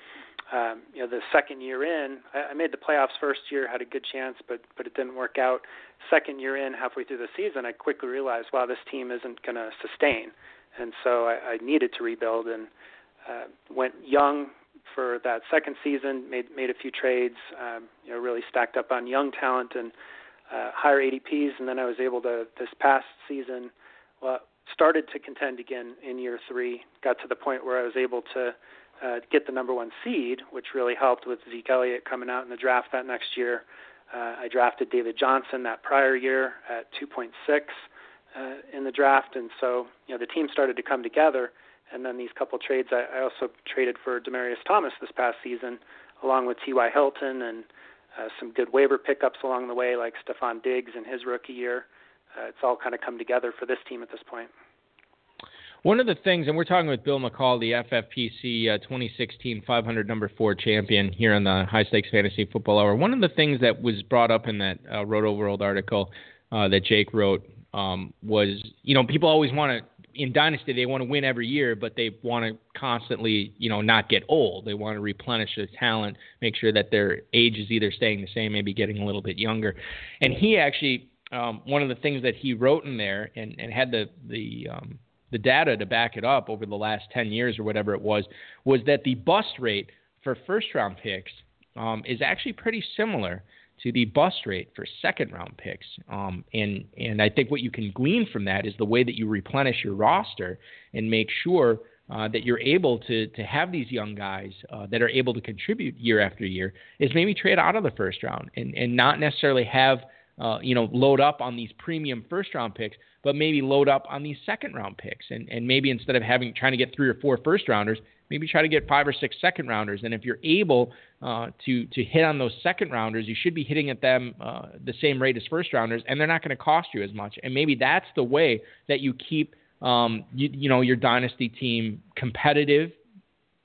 um, you know, the second year in, I, I made the playoffs first year, had a good chance, but but it didn't work out. Second year in, halfway through the season, I quickly realized, wow, this team isn't going to sustain, and so I, I needed to rebuild and uh, went young for that second season. Made made a few trades, um, you know, really stacked up on young talent and uh, higher ADPs, and then I was able to this past season. Well, started to contend again in year three. Got to the point where I was able to uh, get the number one seed, which really helped with Zeke Elliott coming out in the draft that next year. Uh, I drafted David Johnson that prior year at 2.6 uh, in the draft, and so you know the team started to come together. And then these couple trades, I, I also traded for Demaryius Thomas this past season, along with T.Y. Hilton and uh, some good waiver pickups along the way, like Stefon Diggs in his rookie year. Uh, it's all kind of come together for this team at this point. One of the things, and we're talking with Bill McCall, the FFPC uh, 2016 500 number four champion here on the High Stakes Fantasy Football Hour. One of the things that was brought up in that uh, Rotoworld article uh, that Jake wrote um, was, you know, people always want to in Dynasty they want to win every year, but they want to constantly, you know, not get old. They want to replenish their talent, make sure that their age is either staying the same, maybe getting a little bit younger. And he actually, um, one of the things that he wrote in there and, and had the the um, the data to back it up over the last 10 years or whatever it was, was that the bust rate for first round picks um, is actually pretty similar to the bust rate for second round picks. Um, and and I think what you can glean from that is the way that you replenish your roster and make sure uh, that you're able to to have these young guys uh, that are able to contribute year after year is maybe trade out of the first round and and not necessarily have uh, you know load up on these premium first round picks, but maybe load up on these second round picks and and maybe instead of having trying to get three or four first rounders, maybe try to get five or six second rounders. And if you're able uh, to to hit on those second rounders, you should be hitting at them uh, the same rate as first rounders, and they're not going to cost you as much. And maybe that's the way that you keep um, you, you know your dynasty team competitive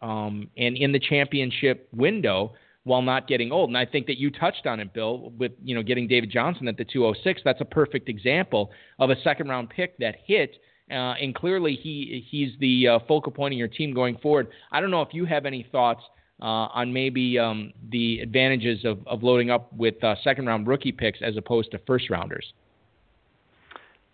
um, and in the championship window while not getting old. And I think that you touched on it, Bill, with you know getting David Johnson at the 206. That's a perfect example of a second round pick that hit uh, and clearly he he's the uh, focal point of your team going forward. I don't know if you have any thoughts uh, on maybe um, the advantages of, of loading up with uh, second round rookie picks as opposed to first rounders.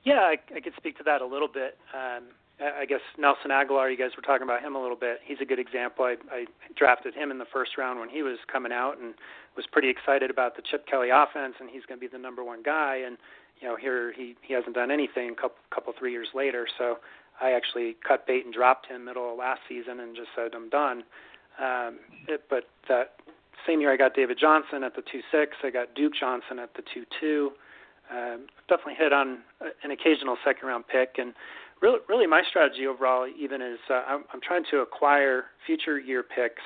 Yeah, I, I could speak to that a little bit. Um, I guess Nelson Agholor, you guys were talking about him a little bit. He's a good example. I, I drafted him in the first round when he was coming out and was pretty excited about the Chip Kelly offense, and he's going to be the number one guy. And you know, here he he hasn't done anything. A couple couple three years later, so I actually cut bait and dropped him middle of last season and just said I'm done. Um, it, but that same year I got David Johnson at the two six. I got Duke Johnson at the two two. Um, definitely hit on an occasional second round pick and really, really my strategy overall even is uh, I'm, I'm trying to acquire future year picks.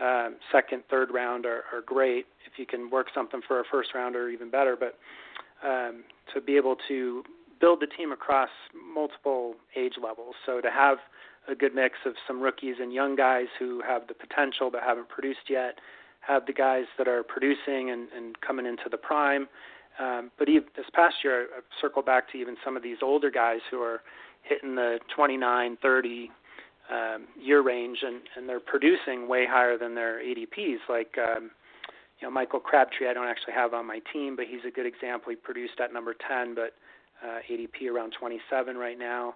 Um, second, third round are, are great. If you can work something for a first rounder, even better. But um, to be able to build the team across multiple age levels. So to have a good mix of some rookies and young guys who have the potential but haven't produced yet, have the guys that are producing and, and coming into the prime. Um, but even this past year, I've circled back to even some of these older guys who are hitting the 29, 30 um, year range, and, and they're producing way higher than their ADPs. Like um, you know, Michael Crabtree, I don't actually have on my team, but he's a good example. He produced at number 10, but uh, ADP around 27 right now.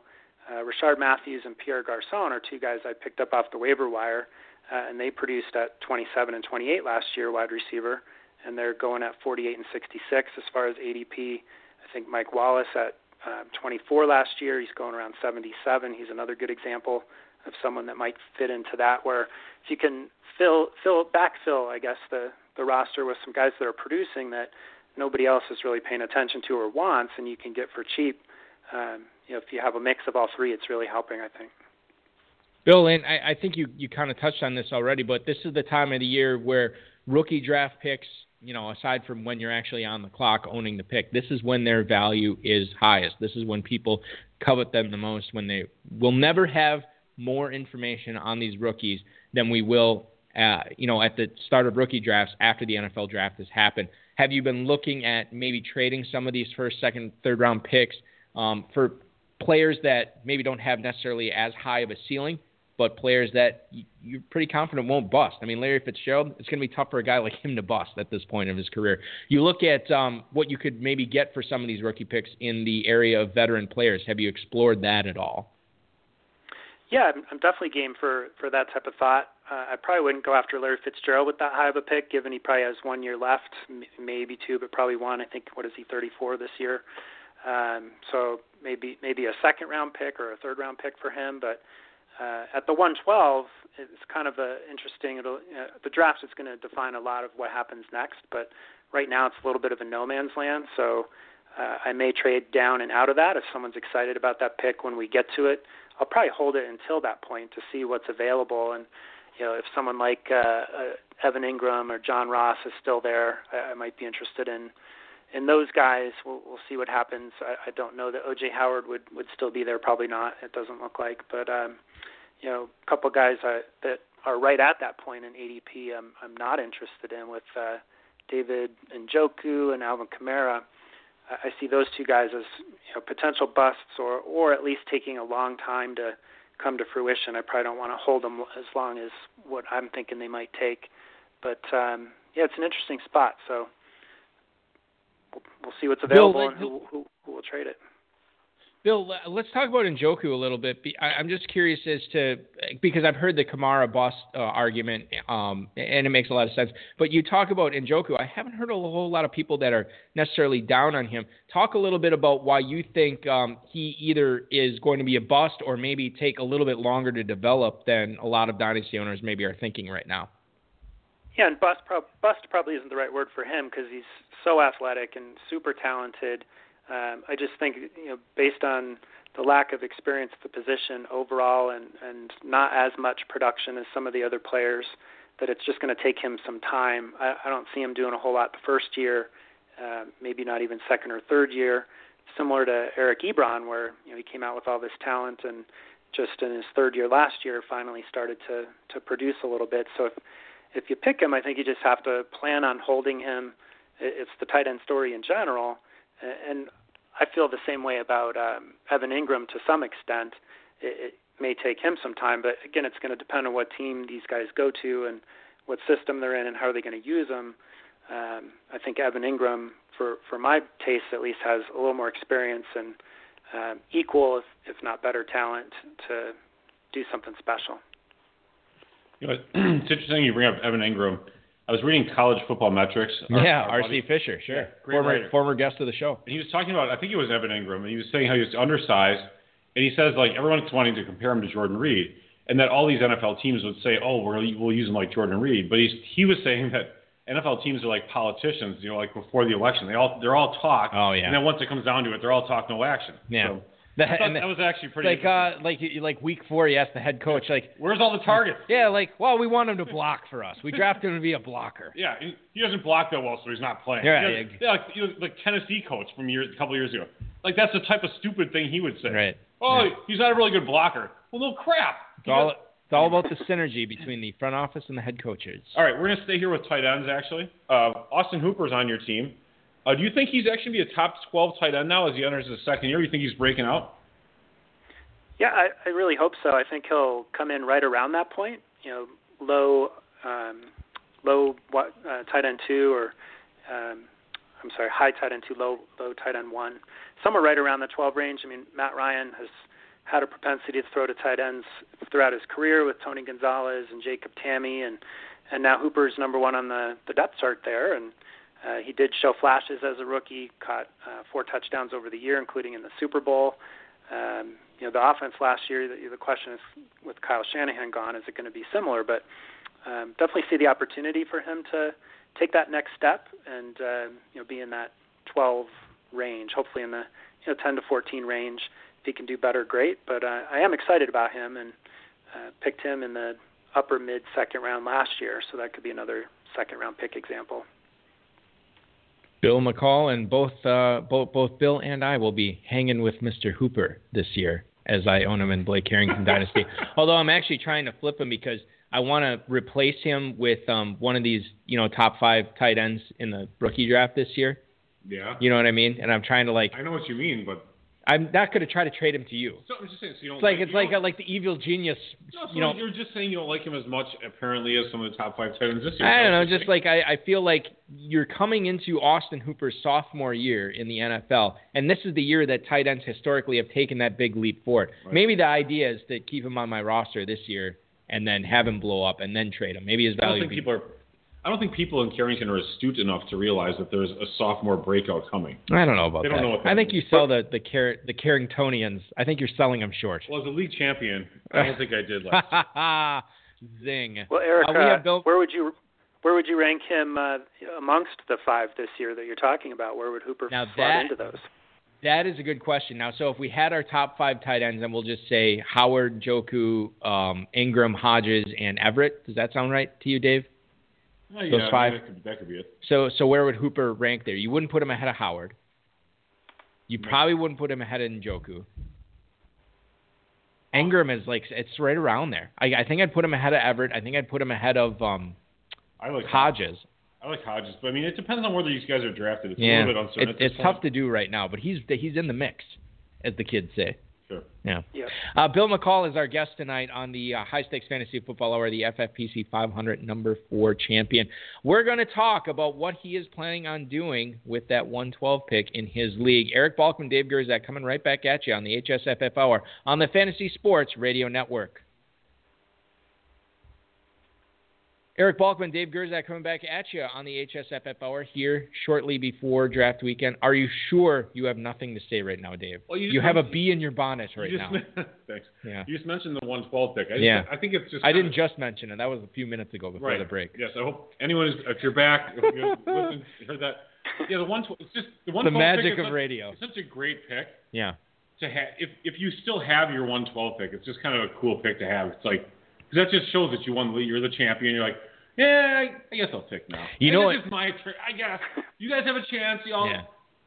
Uh, Rishard Matthews and Pierre Garcon are two guys I picked up off the waiver wire, uh, and they produced at 27 and 28 last year, wide receiver, and they're going at 48 and 66 as far as ADP. I think Mike Wallace at uh, 24 last year, he's going around 77. He's another good example of someone that might fit into that. Where if you can fill, fill, backfill, I guess the the roster with some guys that are producing that nobody else is really paying attention to or wants, and you can get for cheap. Um, you know, if you have a mix of all three, it's really helping, I think. Bill, and I, I think you, you kind of touched on this already, but this is the time of the year where rookie draft picks, you know, aside from when you're actually on the clock owning the pick, this is when their value is highest. This is when people covet them the most, when they will never have more information on these rookies than we will, uh, you know, at the start of rookie drafts after the NFL draft has happened. Have you been looking at maybe trading some of these first, second, third round picks um, for players that maybe don't have necessarily as high of a ceiling, but players that you're pretty confident won't bust. I mean, Larry Fitzgerald, it's going to be tough for a guy like him to bust at this point of his career. You look at um, what you could maybe get for some of these rookie picks in the area of veteran players. Have you explored that at all? Yeah, I'm I'm definitely game for for that type of thought. Uh, I probably wouldn't go after Larry Fitzgerald with that high of a pick, given he probably has one year left, maybe two, but probably one. I think what is he, 34 this year? Um, so maybe maybe a second round pick or a third round pick for him. But uh, at the 112, it's kind of a interesting. It'll, uh, the draft is going to define a lot of what happens next. But right now, it's a little bit of a no man's land. So uh, I may trade down and out of that if someone's excited about that pick when we get to it. I'll probably hold it until that point to see what's available and. You know, if someone like uh, uh, Evan Engram or John Ross is still there, I, I might be interested in and those guys, we'll, we'll see what happens. I, I don't know that OJ Howard would would still be there. Probably not. It doesn't look like. But um, you know, a couple guys I, that are right at that point in ADP. I'm I'm not interested in with uh, David Njoku and Alvin Kamara. I, I see those two guys as you know potential busts or or at least taking a long time to come to fruition. I probably don't want to hold them as long as what I'm thinking they might take. But um, yeah, it's an interesting spot. So we'll, see what's available Bill, and who, who, who will trade it. Bill, let's talk about Njoku a little bit. I'm just curious as to because I've heard the Kamara bust uh, argument, um, and it makes a lot of sense. But you talk about Njoku. I haven't heard a whole lot of people that are necessarily down on him. Talk a little bit about why you think um, he either is going to be a bust or maybe take a little bit longer to develop than a lot of dynasty owners maybe are thinking right now. Yeah, and bust, pro- bust probably isn't the right word for him because he's so athletic and super talented. Um, I just think, you know, based on the lack of experience at the position overall and, and not as much production as some of the other players, that it's just going to take him some time. I, I don't see him doing a whole lot the first year, uh, maybe not even second or third year. Similar to Eric Ebron, where you know he came out with all this talent and just in his third year last year finally started to to produce a little bit. So if if you pick him, I think you just have to plan on holding him. It's the tight end story in general, and I feel the same way about um, Evan Engram to some extent. It, it may take him some time, but again, it's going to depend on what team these guys go to and what system they're in and how they're going to use them. Um, I think Evan Engram, for for my taste at least, has a little more experience and uh, equal, if, if not better, talent to do something special. You know, it's interesting you bring up Evan Engram. I was reading College Football Metrics. Yeah, R.C. Fisher, sure, yeah, former writer. former guest of the show. And he was talking about, I think it was Evan Engram, and he was saying how he was undersized, and he says like everyone's wanting to compare him to Jordan Reed, and that all these NFL teams would say, oh, we're, we will use him like Jordan Reed, but he's, he was saying that NFL teams are like politicians, you know, like before the election, they all they're all talk, oh yeah, and then once it comes down to it, they're all talk, no action. Yeah. So, that, that was actually pretty. Like uh, like like week four, he asked the head coach, like, "Where's all the targets?" Yeah, like, well, we want him to block for us. We drafted him to be a blocker. Yeah, he, he doesn't block that well, so he's not playing. Yeah, yeah, yeah like you know, the Tennessee coach from years, a couple years ago. Like that's the type of stupid thing he would say. Right. Oh, yeah. he's not a really good blocker. Well, no crap. It's all, it's all about the synergy between the front office and the head coaches. All right, we're gonna stay here with tight ends. Actually, uh, Austin Hooper's on your team. Uh, do you think he's actually be a top 12 tight end now as he enters his second year? You think he's breaking out? Yeah, I, I really hope so. I think he'll come in right around that point. You know, low, um, low uh, tight end two, or um, I'm sorry, high tight end two, low, low tight end one, somewhere right around the 12 range. I mean, Matt Ryan has had a propensity to throw to tight ends throughout his career with Tony Gonzalez and Jacob Tamme, and and now Hooper's number one on the the depth chart there, and uh, he did show flashes as a rookie, caught uh, four touchdowns over the year, including in the Super Bowl. Um, you know, the offense last year, the, the question is with Kyle Shanahan gone, is it going to be similar? But um, definitely see the opportunity for him to take that next step and uh, you know be in that 12 range, hopefully in the you know 10 to 14 range. If he can do better, great. But uh, I am excited about him, and uh, picked him in the upper mid second round last year, so that could be another second round pick example. Bill McCall and both uh, both both Bill and I will be hanging with Mr. Hooper this year as I own him in Blake Carrington Dynasty. Although I'm actually trying to flip him because I want to replace him with um, one of these you know top five tight ends in the rookie draft this year. Yeah. You know what I mean? And I'm trying to like I know what you mean, but I'm not going to try to trade him to you. so I'm just saying. So you don't It's like like, it's like a, like the evil genius. No, so you know, you're just saying you don't like him as much apparently as some of the top five tight ends this year. I don't know. Just like I, I feel like you're coming into Austin Hooper's sophomore year in the NFL, and this is the year that tight ends historically have taken that big leap forward. Right. Maybe the idea is to keep him on my roster this year and then have him blow up and then trade him. Maybe his I don't value. think people are. I don't think people in Carrington are astute enough to realize that there's a sophomore breakout coming. I don't know about They that. don't know what that I think means. you sell the the Car- the Carringtonians. I think you're selling them short. Well, as a league champion, I don't think I did last. Zing. Well, Eric, Uh, we uh, Bill- where would you where would you rank him uh, amongst the five this year that you're talking about? Where would Hooper Now slot that- into those? That is a good question. Now, so if we had our top five tight ends, then we'll just say Howard, Njoku, um, Engram, Hodges, and Everett. Does that sound right to you, Dave? Oh, yeah, Those I mean, five? That could, that could be it. So, so where would Hooper rank there? You wouldn't put him ahead of Howard. You probably wouldn't put him ahead of Njoku. Engram is like it's right around there. I, I think I'd put him ahead of Everett. I think I'd put him ahead of um, I like Hodges. I like Hodges, but I mean, it depends on where these guys are drafted. It's a little bit uncertain. it, it's point. tough to do right now, but he's he's in the mix, as the kids say. Sure. Yeah. Yep. Uh, Bill McCall is our guest tonight on the uh, High Stakes Fantasy Football Hour, the FFPC 500 number four champion. We're going to talk about what he is planning on doing with that 112 pick in his league. Eric Balkman, Dave Gerczak coming right back at you on the HSFF Hour on the Fantasy Sports Radio Network. Eric Balkman, Dave Gerczak coming back at you on the HSFF Hour here shortly before draft weekend. Are you sure you have nothing to say right now, Dave? Well, you just have a bee in your bonnet right you now. Thanks. Yeah. You just mentioned the 112 pick. I just, Yeah. I think it's just. I didn't just mention it. That was a few minutes ago before right. the break. Yes, I hope anyone is. If you're back, if you listen, heard that. Yeah, the 112. It's just the 112 The magic pick of such- radio. It's such a great pick Yeah. to have. If if you still have your 112 pick, it's just kind of a cool pick to have. It's like because that just shows that you won. You're the champion. You're like. Yeah, I, I guess I'll pick now. You I know what- It's my trick. I guess you guys have a chance. Y'all. Yeah.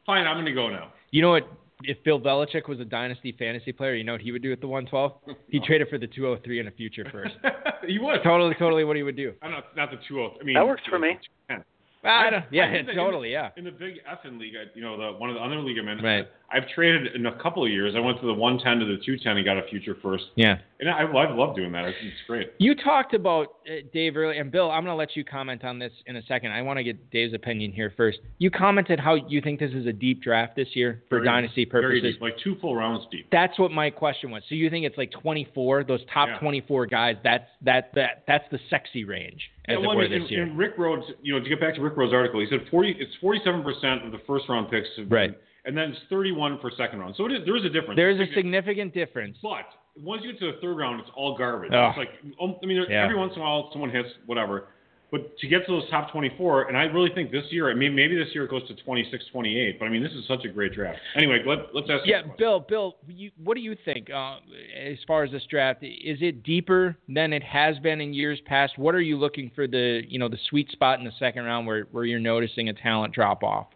Fine, I'm gonna go now. You know what? If Bill Belichick was a dynasty fantasy player, you know what he would do with the 112? He would trade it for the 203 in a future first. he would. totally, totally what he would do. I'm not not the 20. I mean That works for me. 210. I don't, yeah, I that in- totally, yeah. In the big effing league, I, you know, the one of the other league I'm Right. I've traded in a couple of years. I went to the 110 to the 210 and got a future first. Yeah. And I, I love doing that. It's, it's great. You talked about uh, Dave earlier, and Bill, I'm going to let you comment on this in a second. I want to get Dave's opinion here first. You commented how you think this is a deep draft this year for Very- dynasty Very purposes. deep, like two full rounds deep. That's what my question was. So you think it's like 24, those top Yeah. 24 guys? That's that that that's the sexy range as it were this year. in Rick Rhodes, you know, to get back to Rick Rhodes' article, he said 40, it's 47 percent of the first round picks, have been- Right. and then it's 31 for second round. So it is, there is a difference. There is a significant difference. But once you get to the third round, it's all garbage. Ugh. It's like um, I mean, Yeah. every once in a while someone hits whatever. But to get to those top 24, and I really think this year, I mean, maybe this year it goes to 26, 28. But I mean, this is such a great draft. Anyway, let, let's ask. Yeah, you a question. Bill, Bill, you, what do you think uh, as far as this draft? Is it deeper than it has been in years past? What are you looking for the you know the sweet spot in the second round where where you're noticing a talent drop off?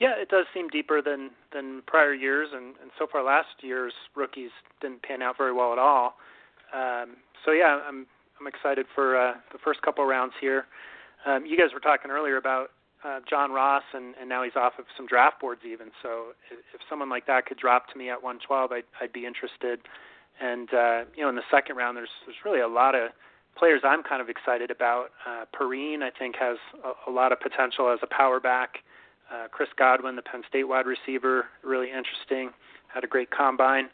Yeah, it does seem deeper than than prior years, and, and so far last year's rookies didn't pan out very well at all. Um, so yeah, I'm I'm excited for uh, the first couple rounds here. Um, you guys were talking earlier about uh, John Ross, and, and now he's off of some draft boards even. So if, if someone like that could drop to me at 112, I'd I'd be interested. And uh, you know, in the second round, there's there's really a lot of players I'm kind of excited about. Uh, Perrine, I think, has a, a lot of potential as a power back. Uh, Chris Godwin, the Penn State wide receiver, really interesting. Had a great combine.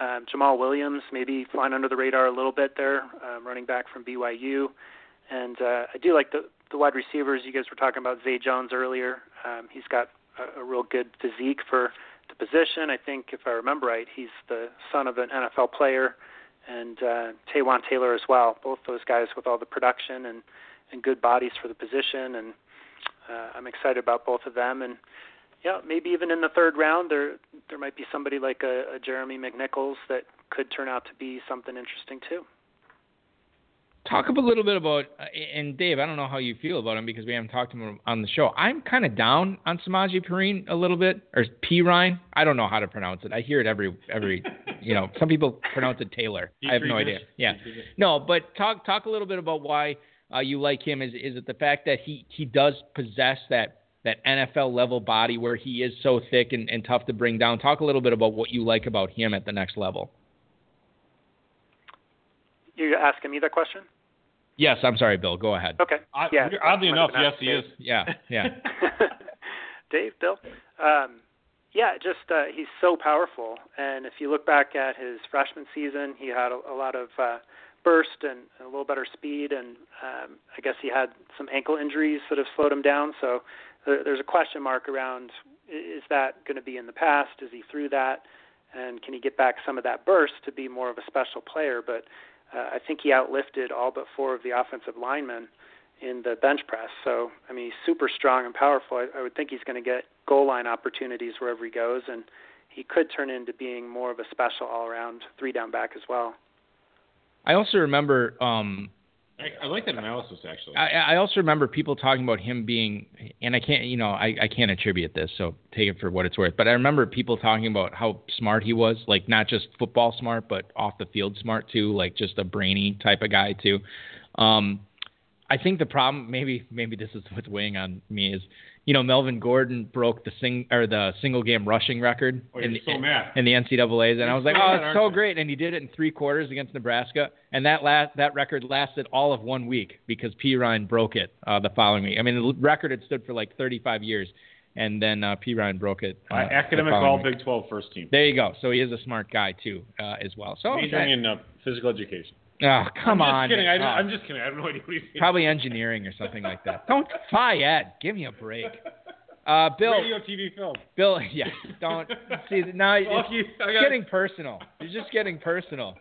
Um, Jamaal Williams, maybe flying under the radar a little bit there, um, running back from BYU. And uh, I do like the, the wide receivers. You guys were talking about Zay Jones earlier. Um, he's got a, a real good physique for the position. I think, if I remember right, he's the son of an NFL player, and uh, Taywan Taylor as well. Both those guys with all the production and, and good bodies for the position. And uh, I'm excited about both of them. And yeah, maybe even in the third round, there there might be somebody like a, a Jeremy McNichols that could turn out to be something interesting too. Talk a little bit about uh, and Dave. I don't know how you feel about him because we haven't talked to him on the show. I'm kind of down on Samaje Perine a little bit, or P Ryan. I don't know how to pronounce it. I hear it every every. you know, some people pronounce it Taylor. I have no idea. Yeah, no, but talk talk a little bit about why uh, you like him. Is is it the fact that he he does possess that that NFL level body where he is so thick and, and tough to bring down? Talk a little bit about what you like about him at the next level. You're asking me that question? Yes, I'm sorry, Bill. Go ahead. Okay. I, yeah. Oddly enough, yes, he is. Yeah, yeah. Dave, Bill. Um, yeah, just uh, he's so powerful, and if you look back at his freshman season, he had a, a lot of uh, burst and, and a little better speed, and um, I guess he had some ankle injuries that have slowed him down. So there, there's a question mark around: is that going to be in the past? Is he through that? And can he get back some of that burst to be more of a special player? But uh, I think he outlifted all but four of the offensive linemen in the bench press. So, I mean, he's super strong and powerful. I, I would think he's going to get goal line opportunities wherever he goes, and he could turn into being more of a special all around three down back as well. I also remember um, I, I like that analysis actually. I, I also remember people talking about him being, and I can't, you know, I, I can't attribute this, so take it for what it's worth. But I remember people talking about how smart he was, like not just football smart, but off the field smart too, like just a brainy type of guy too. Um, I think the problem, maybe, maybe this is what's weighing on me, is you know, Melvin Gordon broke the sing or the single game rushing record oh, in, the, so in the NCAA's, and I was like, oh, it's so great, and he did it in three quarters against Nebraska, and that last that record lasted all of one week because P Ryan broke it uh, the following week. I mean, the record had stood for like 35 years, and then uh, P Ryan broke it. Uh, academic All Big 12 first team. There you go. So he is a smart guy too, uh, as well. So majoring in uh, physical education. Oh, come I'm on. Kidding. I, oh. I'm just kidding. I have no idea what he's Probably engineering or something like that. Don't Phi Ed. Give me a break. Uh, Bill. Radio, TV, film. Bill, yeah. Don't see now. It's, Lucky, it's I got- getting personal. You're just getting personal.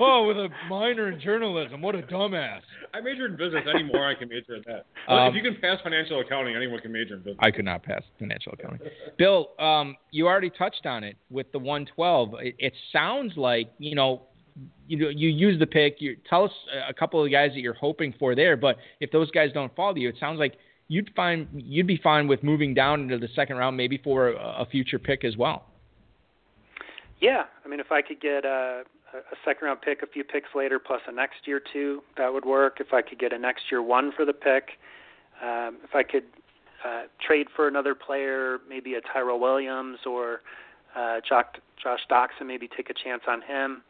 Oh, with a minor in journalism, what a dumbass. I majored in business. Any I can major in that. Um, if you can pass financial accounting, anyone can major in business. I could not pass financial accounting. Bill, um, you already touched on it with the 112. It, it sounds like you know, you know, you use the pick. You tell us a couple of guys that you're hoping for there. But if those guys don't fall to you, it sounds like you'd find you'd be fine with moving down into the second round, maybe for a, a future pick as well. Yeah, I mean, if I could get a, a second round pick a few picks later, plus a next year two, that would work. If I could get a next year one for the pick, um, if I could uh, trade for another player, maybe a Tyrell Williams or uh, Josh, Josh Doctson, maybe take a chance on him,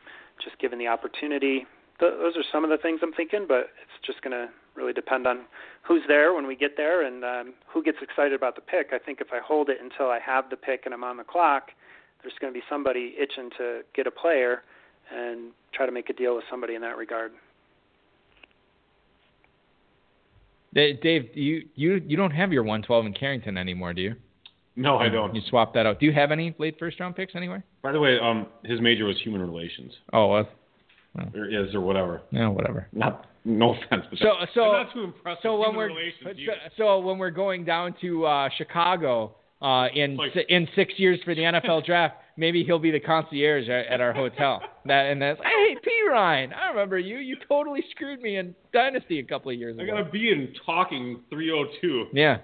just given the opportunity. Th- those are some of the things I'm thinking, but it's just going to really depend on who's there when we get there and um, who gets excited about the pick. I think if I hold it until I have the pick and I'm on the clock, there's going to be somebody itching to get a player and try to make a deal with somebody in that regard. Dave, you you you don't have your 112 in Carrington anymore, do you? No, I don't. You swapped that out. Do you have any late first round picks anywhere? By the way, um, his major was human relations. Oh, well, or is or whatever. Yeah, whatever. Not no offense, but So so I'm not too impressed so when we're so, so when we're going down to uh, Chicago uh, in Like- si- in six years for the NFL draft, maybe he'll be the concierge at, at our hotel. That and that's hey P Ryan, I remember you. You totally screwed me in Dynasty a couple of years I ago. I got a B in talking 302. yeah,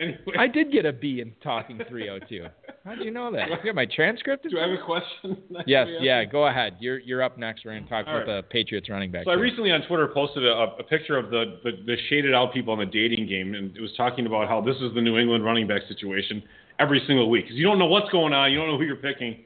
Anyway, I did get a B in talking 302. How'd you know that? You got my transcript? do I have a question? Yes, yeah. Go ahead. You're you're up next. We're gonna talk All about the Patriots running back. So I recently on Twitter posted a, a picture of the, the, the shaded out people on the dating game, and it was talking about how this is the New England running back situation every single week because you don't know what's going on, you don't know who you're picking.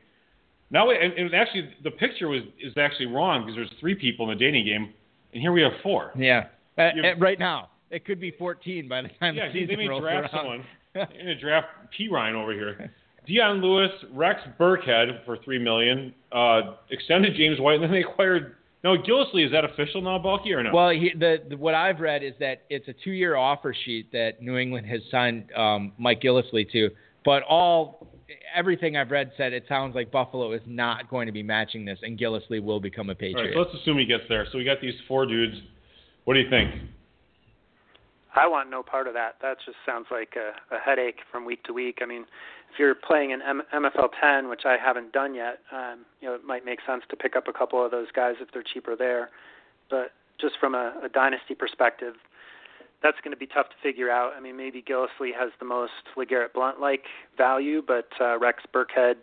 Now, and, and actually, the picture was is actually wrong because there's three people in the dating game, and here we have four. Yeah. Uh, uh, right now, it could be 14 by the time Yeah, the they season may rolls draft around. someone. They're gonna draft P Ryan over here. Dion Lewis, Rex Burkhead for three million. Uh, extended James White, and then they acquired. No, Gillislee is that official now, Bulky or no? Well, he, the, the what I've read is that it's a two-year offer sheet that New England has signed um, Mike Gillislee to, but all everything I've read said it sounds like Buffalo is not going to be matching this, and Gillislee will become a Patriot. All right, so let's assume he gets there. So we got these four dudes. What do you think? I want no part of that. That just sounds like a, a headache from week to week. I mean, if you're playing in M- MFL 10, which I haven't done yet, um, you know, it might make sense to pick up a couple of those guys if they're cheaper there. But just from a, a dynasty perspective, that's going to be tough to figure out. I mean, maybe Gillislee has the most LeGarrette Blunt like value, but uh, Rex Burkhead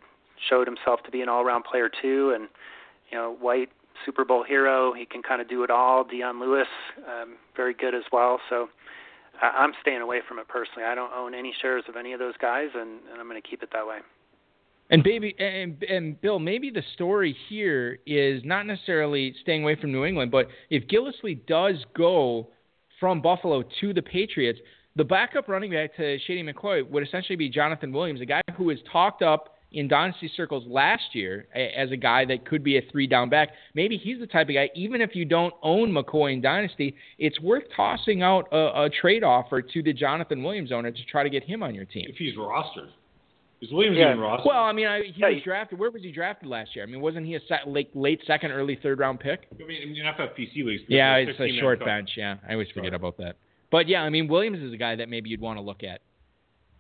showed himself to be an all around player too. And, you know, White, Super Bowl hero, he can kind of do it all. Dion Lewis, um, very good as well. So I'm staying away from it personally. I don't own any shares of any of those guys, and, and I'm going to keep it that way. And baby, and, and Bill, maybe the story here is not necessarily staying away from New England, but if Gillislee does go from Buffalo to the Patriots, the backup running back to Shady McCoy would essentially be Jonathan Williams, a guy who was talked up in dynasty circles last year as a guy that could be a three down back. Maybe he's the type of guy, even if you don't own McCoy in dynasty, it's worth tossing out a, a trade offer to the Jonathan Williams owner to try to get him on your team. If he's rostered. Is Williams Yeah. even rostered? Well, I mean, I, he Yeah, was you- drafted. Where was he drafted last year? I mean, wasn't he a se- late, late second, early third round pick? I mean, in FFPC leagues. Yeah, it's a short bench. Yeah, I always forget Sorry. about that. But yeah, I mean, Williams is a guy that maybe you'd want to look at.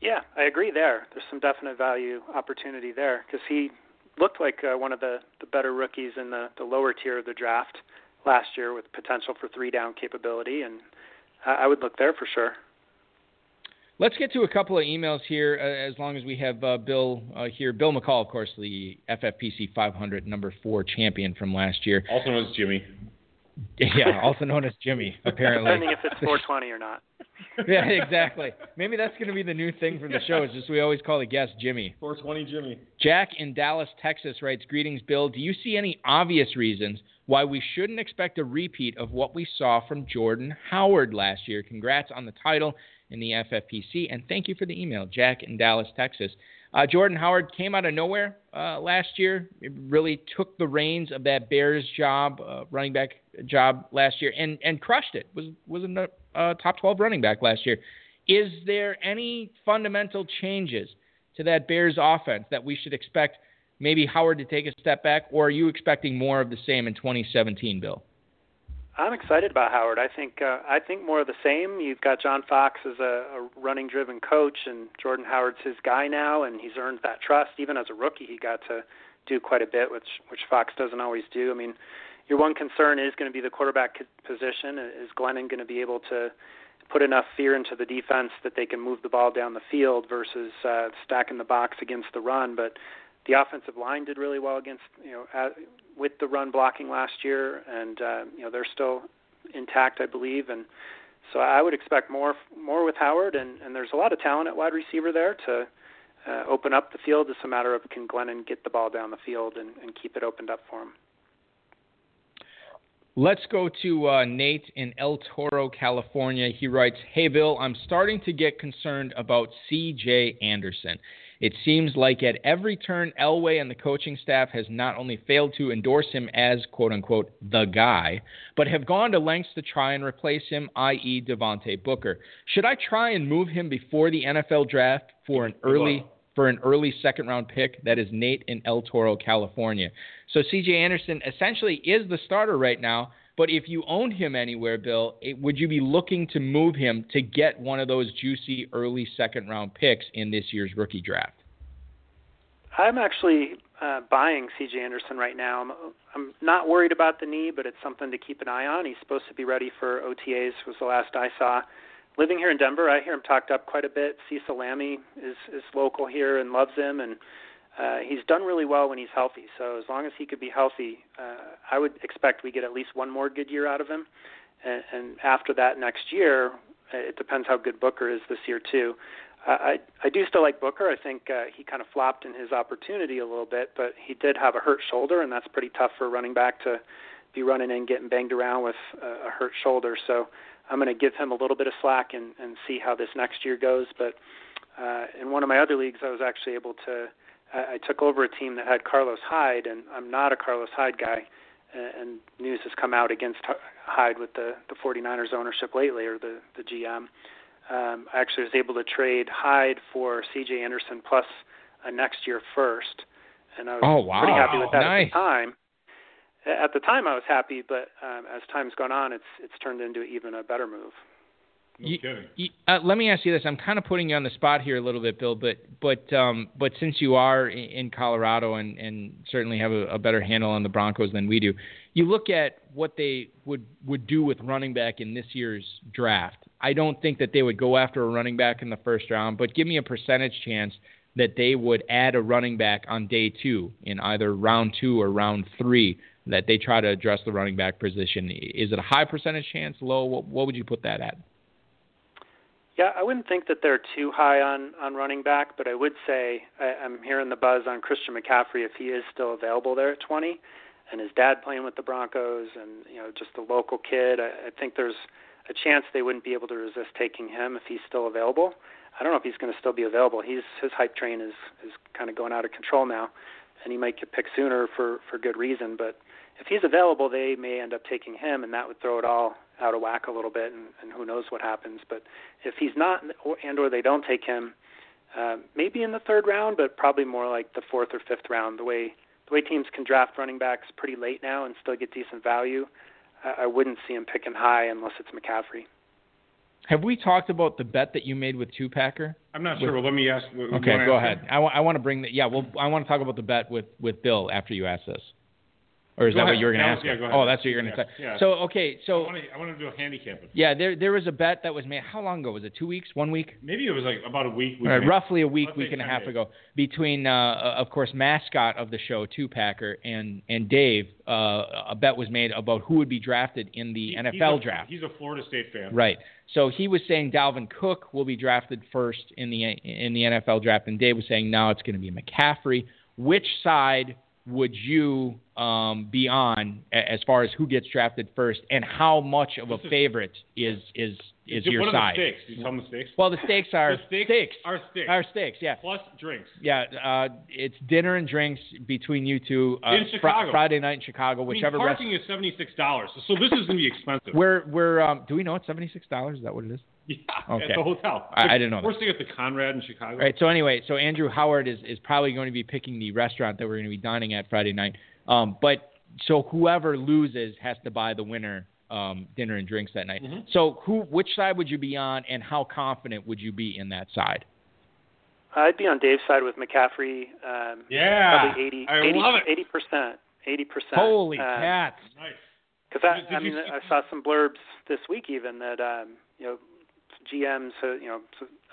Yeah, I agree there. There's some definite value opportunity there because he looked like uh, one of the, the better rookies in the, the lower tier of the draft last year with potential for three down capability, and I, I would look there for sure. Let's get to a couple of emails here, uh, as long as we have uh, Bill uh, here. Bill McCall, of course, the FFPC 500 number four champion from last year. Also known as Jimmy. yeah, also known as Jimmy, apparently. Depending if it's 420 or not. yeah, exactly. Maybe that's going to be the new thing for the show. Is just we always call the guest Jimmy. 420 Jimmy. Jack in Dallas, Texas writes, Greetings, Bill. Do you see any obvious reasons why we shouldn't expect a repeat of what we saw from Jordan Howard last year? Congrats on the title in the FFPC, and thank you for the email, Jack in Dallas, Texas. Uh, Jordan Howard came out of nowhere uh, last year. It really took the reins of that Bears job, uh, running back job last year, and, and crushed it. Was was a uh, top 12 running back last year. Is there any fundamental changes to that Bears offense that we should expect maybe Howard to take a step back, or are you expecting more of the same in 2017, Bill? I'm excited about Howard. I think uh, I think more of the same. You've got John Fox as a, a running-driven coach, and Jordan Howard's his guy now, and he's earned that trust. Even as a rookie, he got to do quite a bit, which which Fox doesn't always do. I mean, your one concern is going to be the quarterback position. Is Glennon going to be able to put enough fear into the defense that they can move the ball down the field versus uh, stacking the box against the run? But the offensive line did really well against you know at, with the run blocking last year, and uh, you know they're still intact, I believe, and so I would expect more more with Howard, and, and there's a lot of talent at wide receiver there to uh, open up the field. It's a matter of can Glennon get the ball down the field and, and keep it opened up for him. Let's go to uh, Nate in El Toro, California. He writes, Hey, Bill, I'm starting to get concerned about C.J. Anderson. It seems like at every turn, Elway and the coaching staff has not only failed to endorse him as quote unquote the guy, but have gone to lengths to try and replace him, i.e., Devontae Booker. Should I try and move him before the NFL draft for an early for an early second round pick? That is Nate in El Toro, California. So CJ Anderson essentially is the starter right now. But if you owned him anywhere, Bill, it, would you be looking to move him to get one of those juicy early second round picks in this year's rookie draft? I'm actually uh, buying C.J. Anderson right now. I'm, I'm not worried about the knee, but it's something to keep an eye on. He's supposed to be ready for OTAs. Was the last I saw. Living here in Denver, I hear him talked up quite a bit. Cecil Lammey is is local here and loves him, and uh, he's done really well when he's healthy. So as long as he could be healthy, uh, I would expect we get at least one more good year out of him. And, and after that, next year, uh, it depends how good Booker is this year too. Uh, I I do still like Booker. I think uh, he kind of flopped in his opportunity a little bit, but he did have a hurt shoulder, and that's pretty tough for a running back to be running and getting banged around with uh, a hurt shoulder. So I'm going to give him a little bit of slack and, and see how this next year goes. But uh, in one of my other leagues, I was actually able to. I, I took over a team that had Carlos Hyde, and I'm not a Carlos Hyde guy. Uh, and news has come out against Hyde with the the 49ers ownership lately, or the the GM. Um, I actually was able to trade Hyde for C.J. Anderson plus a next year first, and I was Oh, wow. pretty happy with that Nice. at the time. At the time, I was happy, but um, as time's gone on, it's it's turned into even a better move. No You- kidding. You- Uh, let me ask you this. I'm kind of putting you on the spot here a little bit, Bill, but but um, but since you are in Colorado and, and certainly have a, a better handle on the Broncos than we do, you look at what they would would do with running back in this year's draft. I don't think that they would go after a running back in the first round, but give me a percentage chance that they would add a running back on day two in either round two or round three. That they try to address the running back position. Is it a high percentage chance? Low? What, what would you put that at? Yeah, I wouldn't think that they're too high on on running back, but I would say I, I'm hearing the buzz on Christian McCaffrey if he is still available there at 20, and his dad playing with the Broncos, and you know just a local kid. I, I think there's a chance they wouldn't be able to resist taking him if he's still available. I don't know if he's going to still be available. He's his hype train is is kind of going out of control now, and he might get picked sooner for for good reason. But if he's available, they may end up taking him, and that would throw it all out of whack a little bit, and, and who knows what happens. But if he's not, or, and or they don't take him, uh, maybe in the third round, but probably more like the fourth or fifth round. The way the way teams can draft running backs pretty late now and still get decent value, I, I wouldn't see him picking high unless it's McCaffrey. Have we talked about the bet that you made with Two Packer? I'm not sure, but let me ask. Okay, go ahead. him? I want to bring the yeah. Well, I want to talk about the bet with with Bill after you ask this, or is Go that what you were going to ask? yeah, go ahead. Oh, that's what you're going to Yeah, say. yeah. So okay, so I want to do a handicap. yeah, there there was a bet that was made. How long ago was it? Two weeks? One week? Maybe it was like about a week. week right, roughly a week, Let's week and a half days. ago, between uh, of course mascot of the show, Two Packer, and and Dave. Uh, a bet was made about who would be drafted in the He- NFL he's a, draft. He's a Florida State fan. Right. So he was saying Dalvin Cook will be drafted first in the in the NFL draft, and Dave was saying no, it's going to be McCaffrey. Which side would you um, be on as far as who gets drafted first, and how much of a favorite is is is What your are side? the stakes? You tell them the stakes? Well, the stakes are the stakes, are stakes. Are stakes, yeah. plus drinks. Yeah, uh, it's dinner and drinks between you two. Uh, In Chicago. Friday night in Chicago, whichever I mean, rest. parking is seventy six dollars, so this is going to be expensive. We're we're um, do we know it's seventy six dollars? Is that what it is? yeah, Okay. at the hotel. I- I didn't know We're that. staying at the Conrad in Chicago. Right. So anyway, so Andrew Howard is, is probably going to be picking the restaurant that we're going to be dining at Friday night. Um, but so whoever loses has to buy the winner um, dinner and drinks that night. Mhm. So who, which side would you be on, and how confident would you be in that side? I'd be on Dave's side with McCaffrey. Um, Yeah, probably 80, I 80, love it. 80%. 80%. Holy um, cats! Nice. Because I, Did- did I mean, see- I saw some blurbs this week even that um, you know GMs, you know,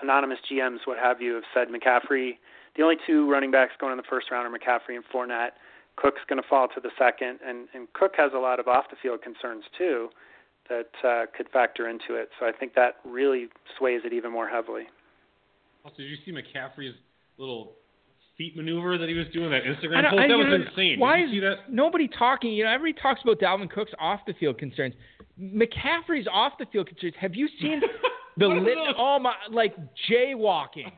anonymous GMs, what have you, have said McCaffrey. The only two running backs going in the first round are McCaffrey and Fournette. Cook's going to fall to the second, and and Cook has a lot of off the field concerns too that uh, could factor into it. So I think that really sways it even more heavily. Also, did you see McCaffrey's little feet maneuver that he was doing that Instagram post? That was know, insane. Why did you is see that? nobody talking? You know, everybody talks about Dalvin Cook's off the field concerns. McCaffrey's off the field concerns. Have you seen the lit? Oh my! Like jaywalking,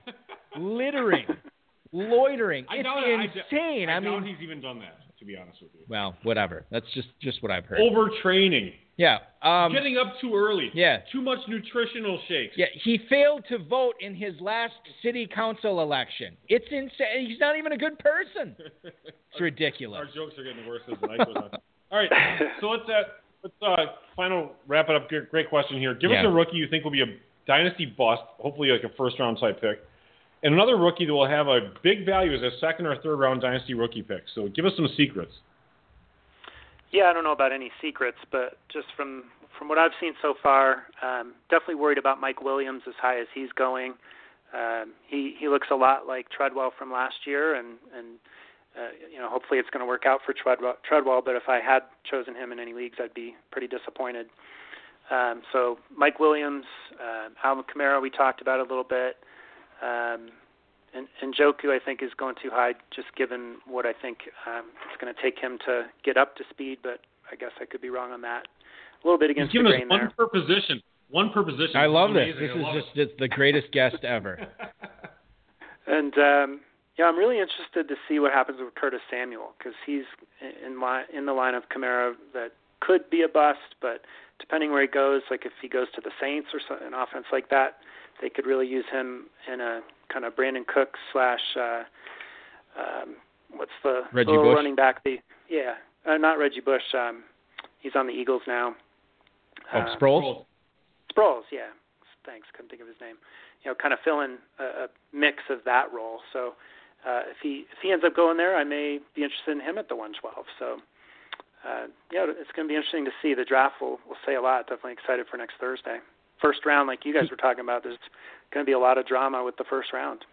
littering, loitering. I it's. I insane. I, I, mean, he's even done that. To be honest with you, well, whatever. That's just just what I've heard. overtraining, Yeah. Um, getting up too early, yeah. too much nutritional shakes. Yeah, he failed to vote in his last city council election. It's insane. He's not even a good person. It's ridiculous. Our jokes are getting worse as the night goes on. All right, so let's uh, let's uh, final wrap it up. Great- Great question here. Give us a rookie you think will be a dynasty bust, hopefully like a first round type pick, and another rookie that will have a big value as a second or third round dynasty rookie pick. So give us some secrets. Yeah, I don't know about any secrets, but just from from what I've seen so far, um, definitely worried about Mike Williams as high as he's going. Um, he he looks a lot like Treadwell from last year, and and uh, you know hopefully it's going to work out for Treadwell. Treadwell, but if I had chosen him in any leagues, I'd be pretty disappointed. Um, so Mike Williams, um, Alvin Kamara, we talked about a little bit. Um, and, and Njoku, I think, is going too high, just given what I think um, it's going to take him to get up to speed. But I guess I could be wrong on that. A little bit He's against the given us one there. per position. One per position. I love this. This I is love just it's the greatest guest ever. And um, yeah, I'm really interested to see what happens with Curtis Samuel because he's in line in the line of Kamara that could be a bust, but depending where he goes, like if he goes to the Saints or so, an offense like that, they could really use him in a kind of Brandon Cook slash uh, um, what's the Reggie little Bush? running back? The yeah, uh, not Reggie Bush. Um, he's on the Eagles now. Oh, Uh, Sproles. Sproles, yeah. thanks, couldn't think of his name. You know, kind of fill in a, a mix of that role. So uh, if he if he ends up going there, I may be interested in him at the 112. So uh, yeah, it's going to be interesting to see. The draft will will say a lot. Definitely excited for next Thursday. First round, like you guys were talking about, there's going to be a lot of drama with the first round.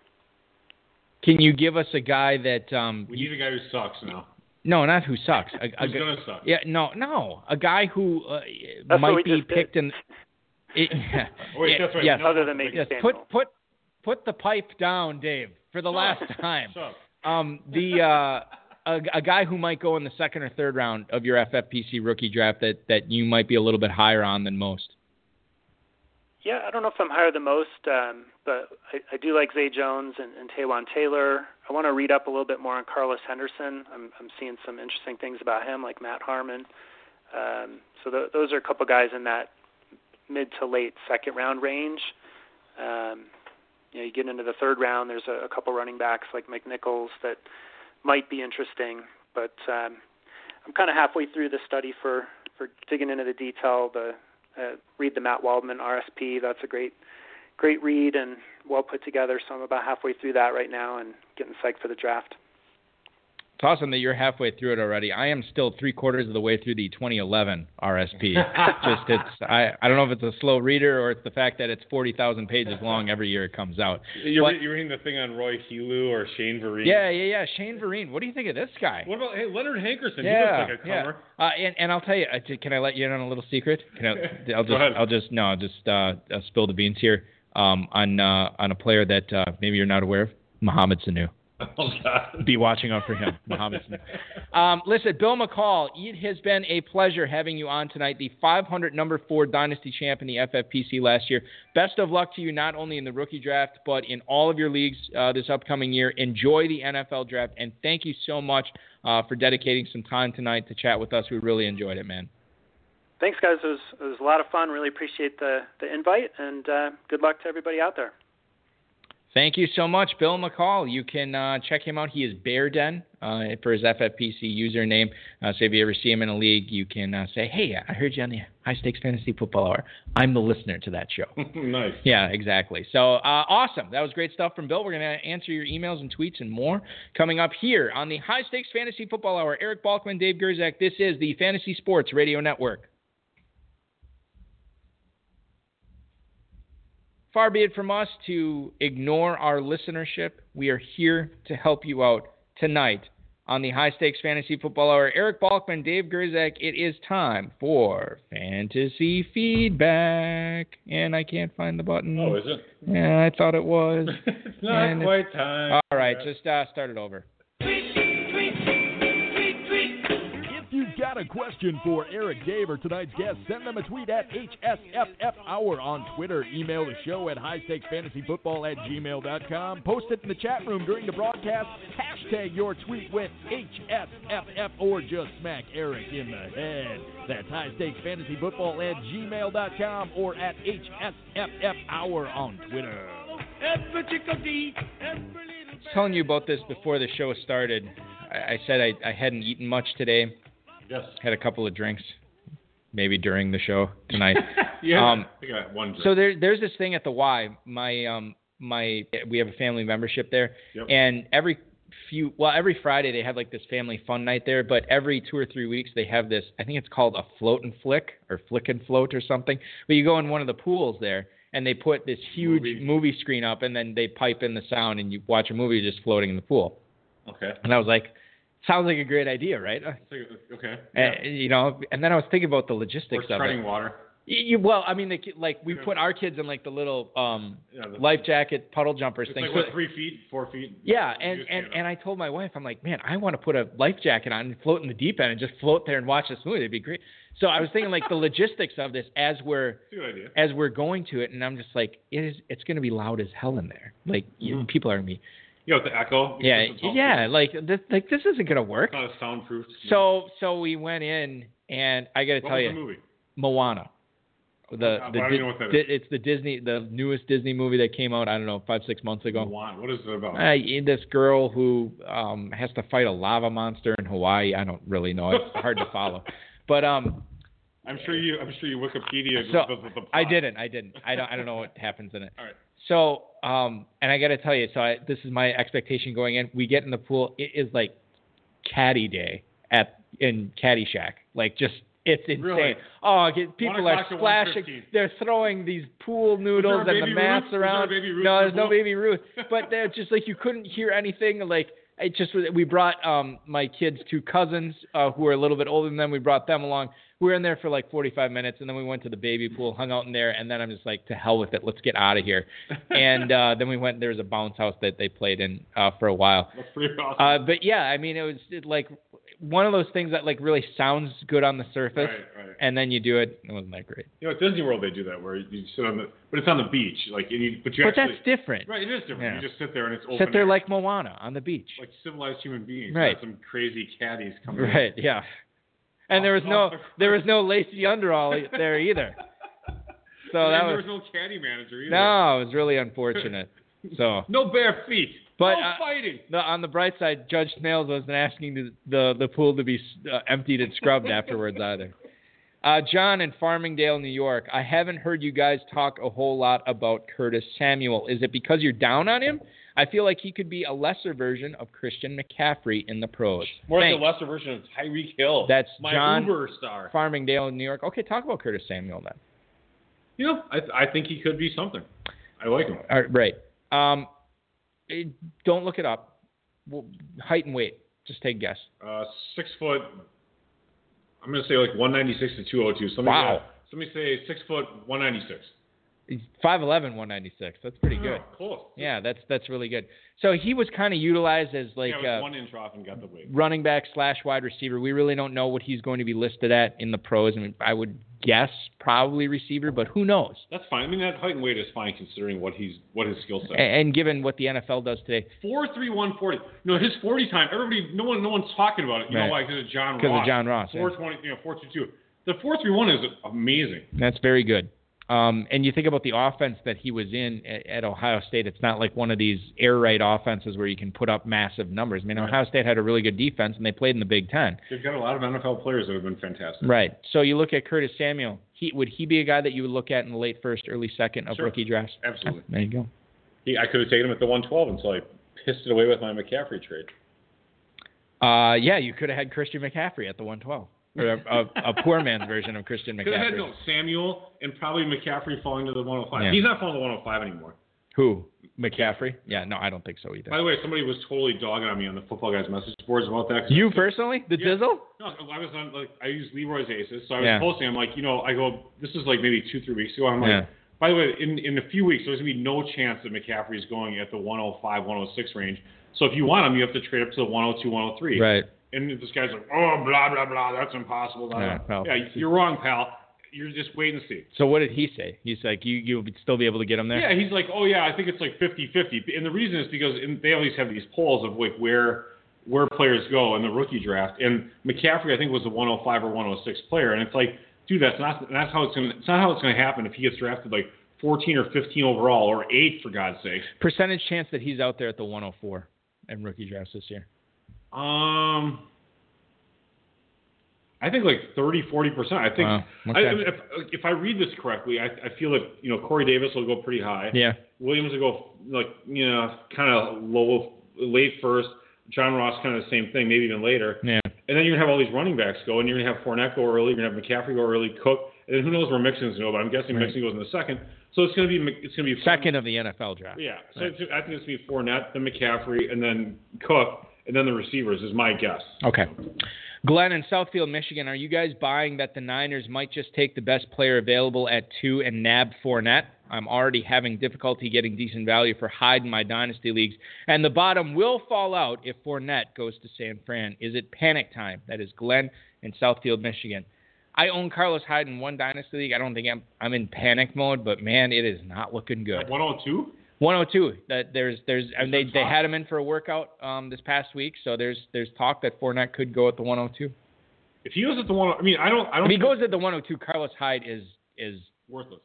Can you give us a guy that um We need a guy who sucks now. no, not who sucks. A, a Who's gonna suck? yeah, no, no, a guy who uh, might be just did. picked in. It, Oh, wait, yeah, that's right. Yes, No, Other than maybe yes. Samuel. Put put put the pipe down, Dave, for the last time. Um, the uh, a, a guy who might go in the second or third round of your FFPC rookie draft that that you might be a little bit higher on than most. Yeah, I don't know if I'm higher than most, um, but I, I do like Zay Jones and, and Taywan Taylor. I want to read up a little bit more on Carlos Henderson. I'm, I'm seeing some interesting things about him, like Matt Harmon. Um, so th- those are a couple guys in that mid to late second round range. Um, you know, you get into the third round, there's a, a couple running backs like McNichols that might be interesting, but um, I'm kind of halfway through the study for for digging into the detail. The uh, read the Matt Waldman RSP. That's a great great read and well put together. So I'm about halfway through that right now and getting psyched for the draft. It's awesome that you're halfway through it already. I am still three quarters of the way through the 2011 RSP. Just it's I I don't know if it's a slow reader or it's the fact that it's 40,000 pages long every year it comes out. You're, But- re- you're reading the thing on Roy Helu or Shane Vereen. Yeah, yeah, yeah. Shane Vereen. What do you think of this guy? What about hey Leonard Hankerson? yeah, he looks like a yeah. Uh, and and I'll tell you, uh, can I let you in on a little secret? Can I, I'll Go just ahead. I'll just no, I'll just uh, uh, spill the beans here um, on uh, on a player that uh, maybe you're not aware of, Mohamed Sanu. Oh God. Be watching out for him, Mohamed Sanu. Um, listen, Bill McCall, it has been a pleasure having you on tonight, the 500 number four Dynasty champ in the FFPC last year. Best of luck to you not only in the rookie draft, but in all of your leagues uh, this upcoming year. Enjoy the NFL draft, and thank you so much uh, for dedicating some time tonight to chat with us. We really enjoyed it, man. Thanks, guys. It was, it was a lot of fun. Really appreciate the the invite and uh, good luck to everybody out there. Thank you so much, Bill McCall. You can uh, check him out. He is Bear Den uh, for his FFPC username. Uh, so if you ever see him in a league, you can uh, say, "Hey, I heard you on the High Stakes Fantasy Football Hour. I'm the listener to that show." nice. yeah, exactly. So uh, awesome. That was great stuff from Bill. We're going to answer your emails and tweets and more coming up here on the High Stakes Fantasy Football Hour. Eric Balkman, Dave Gerczak. This is the Fantasy Sports Radio Network. Far be it from us to ignore our listenership. We are here to help you out tonight on the High Stakes Fantasy Football Hour. Eric Balkman, Dave Gerczak, it is time for fantasy feedback. And I can't find the button. Oh, is it? Yeah, I thought it was. it's not And quite time. All right, just uh, start it over. A question for Eric Dave or tonight's guest, send them a tweet at HSFF Hour on Twitter. Email the show at highstakesfantasyfootball at gmail.com. Post it in the chat room during the broadcast. Hashtag your tweet with HSFF or just smack Eric in the head. That's highstakesfantasyfootball at gmail.com or at HSFF Hour on Twitter. I was telling you about this before the show started. I, I said I, I hadn't eaten much today. Yes. Had a couple of drinks, maybe during the show tonight. Yeah. Um, I one. Drink. so there, there's this thing at the Y. My, um, my, we have a family membership there, Yep. and every few, well, every Friday they have like this family fun night there. But every two or three weeks they have this. I think it's called a float and flick or flick and float or something. But you go in one of the pools there. And they put this huge Movie. movie screen up, and then they pipe in the sound, and you watch a movie just floating in the pool. okay. And I was like, sounds like a great idea, right? Okay. uh, you know, and then I was thinking about the Or logistics of treading it. water. You, well, I mean, the, ki- like we put our kids in like the little um, Yeah, the- life jacket puddle jumpers thing. like So- what, three feet, four feet. yeah, and and and I told my wife, I'm like, man, I want to put a life jacket on and float in the deep end and just float there and watch this movie. It'd be great. So I was thinking like the logistics of this as we're It's a good idea. as we're going to it, and I'm just like, it is. It's going to be loud as hell in there. Like you, Mhm. people are gonna be. You know, the echo. Yeah, yeah. Like this, like this isn't gonna work. It's not a soundproof. So so we went in, and I got to what tell you, the movie? Moana. The, Uh, the I don't know what that is. it's the Disney, the newest Disney movie that came out. I don't know, five six months ago. What? What is it about? Uh, this girl who um, has to fight a lava monster in Hawaii. I don't really know. It's hard to follow, but um, I'm sure you. I'm sure you Wikipedia. So the, the I didn't. I didn't. I don't. I don't know what happens in it. All right. So, um, and I got to tell you, so I, this is my expectation going in. We get in the pool. It is like caddy day at in Caddyshack. Like just it's insane. Really? Oh, people are splashing. They're throwing these pool noodles and the mats Ruth? There around. Baby no, the there's no baby Ruth. But they're just like you couldn't hear anything. Like it just. We brought um my kids' two cousins uh, who are a little bit older than them. We brought them along. We were in there for like 45 minutes, and then we went to the baby pool, hung out in there, and then I'm just like, to hell with it, let's get out of here. And uh, then we went. There was a bounce house that they played in uh, for a while. That's pretty awesome. Uh, but yeah, I mean, it was it, like one of those things that like really sounds good on the surface, right, right. and then you do it. It wasn't that great. You know, at Disney World they do that where you sit on the, but it's on the beach, like, you, but you But actually, that's different. right? It is different. Yeah. You just sit there and it's open. Sit there air. like Moana on the beach. like civilized human beings. Right. Not some crazy caddies coming. in. Right. Yeah. And there was no there was no Lacey Underall there either. So and that there was was no caddy manager either. no, it was really unfortunate. So No bare feet. But, no uh, fighting. the, on the bright side, Judge Smails wasn't asking the the, the pool to be uh, emptied and scrubbed afterwards either. Uh, John in Farmingdale, New York. I haven't heard you guys talk a whole lot about Curtis Samuel. Is it because you're down on him? I feel like he could be a lesser version of Christian McCaffrey in the pros. More like a lesser version of Tyreek Hill. That's my John- Uber star. Farmingdale, New York. Okay, talk about Curtis Samuel then. You know, I, I think he could be something. I like him. All right, right. Um, eh, don't look it up. Well, height and weight. Just take a guess. Uh, six foot. I'm gonna say like 196 to 202. Somebody, Wow. Somebody say six foot 196. He's 5'11", 196. That's pretty good. Oh, close. Yeah, that's that's really good. So he was kind of utilized as like yeah, uh, one inch off and got the weight. running back slash wide receiver. We really don't know what he's going to be listed at in the pros. I mean, I would guess probably receiver, but who knows? That's fine. I mean, that height and weight is fine considering what he's what his skill set. A- And given what the NFL does today, Four three one forty. No, his forty time. Everybody, no one, no one's talking about it. You Right. know why? Because of John because Ross. of John Ross, yeah. Four twenty. You know, four two two. The four three one is amazing. that's very good. Um, and you think about the offense that he was in at, at Ohio State. It's not like one of these air raid offenses where you can put up massive numbers. I mean, Right. Ohio State had a really good defense, and they played in the Big Ten. They've got a lot of NFL players that have been fantastic. Right. So you look at Curtis Samuel. He would he be a guy that you would look at in the late first, early second of Sure. rookie drafts? Absolutely. There you go. He, I could have taken him at the one twelve until I pissed it away with my McCaffrey trade. Uh, yeah, you could have had Christian McCaffrey at the 112, or a, a, a poor man's version of Christian Could have had no Samuel and probably McCaffrey falling to the one hundred five. Yeah. He's not falling to hundred oh five anymore. Who? McCaffrey? Yeah, no, I don't think so either. By the way, somebody was totally dogging on me on the football guys message boards about that. You personally, the Yeah. Dizzle? No, I was on like I used Leroy's Aces, so I was Yeah. posting. I'm like, you know, I go, this is like maybe two, three weeks ago. I'm like, Yeah. by the way, in in a few weeks, there's gonna be no chance that McCaffrey is going at the 105, 106 range. So if you want him, you have to trade up to the 102, 103. Right. And this guy's like, oh, blah blah blah, that's impossible. Blah, Yeah, blah. yeah, you're wrong, pal. You're just wait and see. So what did he say? He's like, you you would still be able to get him there? Yeah, he's like, oh yeah, I think it's like 50-50. And the reason is because in, they always have these polls of like where where players go in the rookie draft. And McCaffrey, I think, was a 105 or 106 player. And it's like, dude, that's not that's how it's gonna it's not how it's gonna happen if he gets drafted like 14 or 15 overall or eight for God's sake. Percentage chance that he's out there at the 104 in rookie drafts this year. Um. I think like 30, 40 percent. I think Wow, okay. I mean, if, if I read this correctly, I, I feel like you know Corey Davis will go pretty high. Yeah. Williams will go like you know kind of low, late first. John Ross kind of the same thing, maybe even later. Yeah. And then you're gonna have all these running backs go, and you're gonna have Fournette go early. You're gonna have McCaffrey go early, Cook, and then who knows where Mixon's gonna go? But I'm guessing Right. Mixon goes in the second. So it's gonna be it's gonna be Second of the NFL draft. Yeah. So Right. it's, I think it's gonna be Fournette, then McCaffrey, and then Cook, and then the receivers is my guess. Okay. Glenn in Southfield, Michigan, are you guys buying that the Niners might just take the best player available at two and nab Fournette? I'm already having difficulty getting decent value for Hyde in my dynasty leagues, and the bottom will fall out if Fournette goes to San Fran. Is it panic time? That is Glenn in Southfield, Michigan. I own Carlos Hyde in one dynasty league. I don't think I'm I'm in panic mode, but man, it is not looking good. 102. 102. That there's there's and they they had him in for a workout um this past week, so there's there's talk that Fournette could go at the 102. If he goes at the one, I mean, I don't, I don't. If he goes at the 102, Carlos Hyde is is worthless.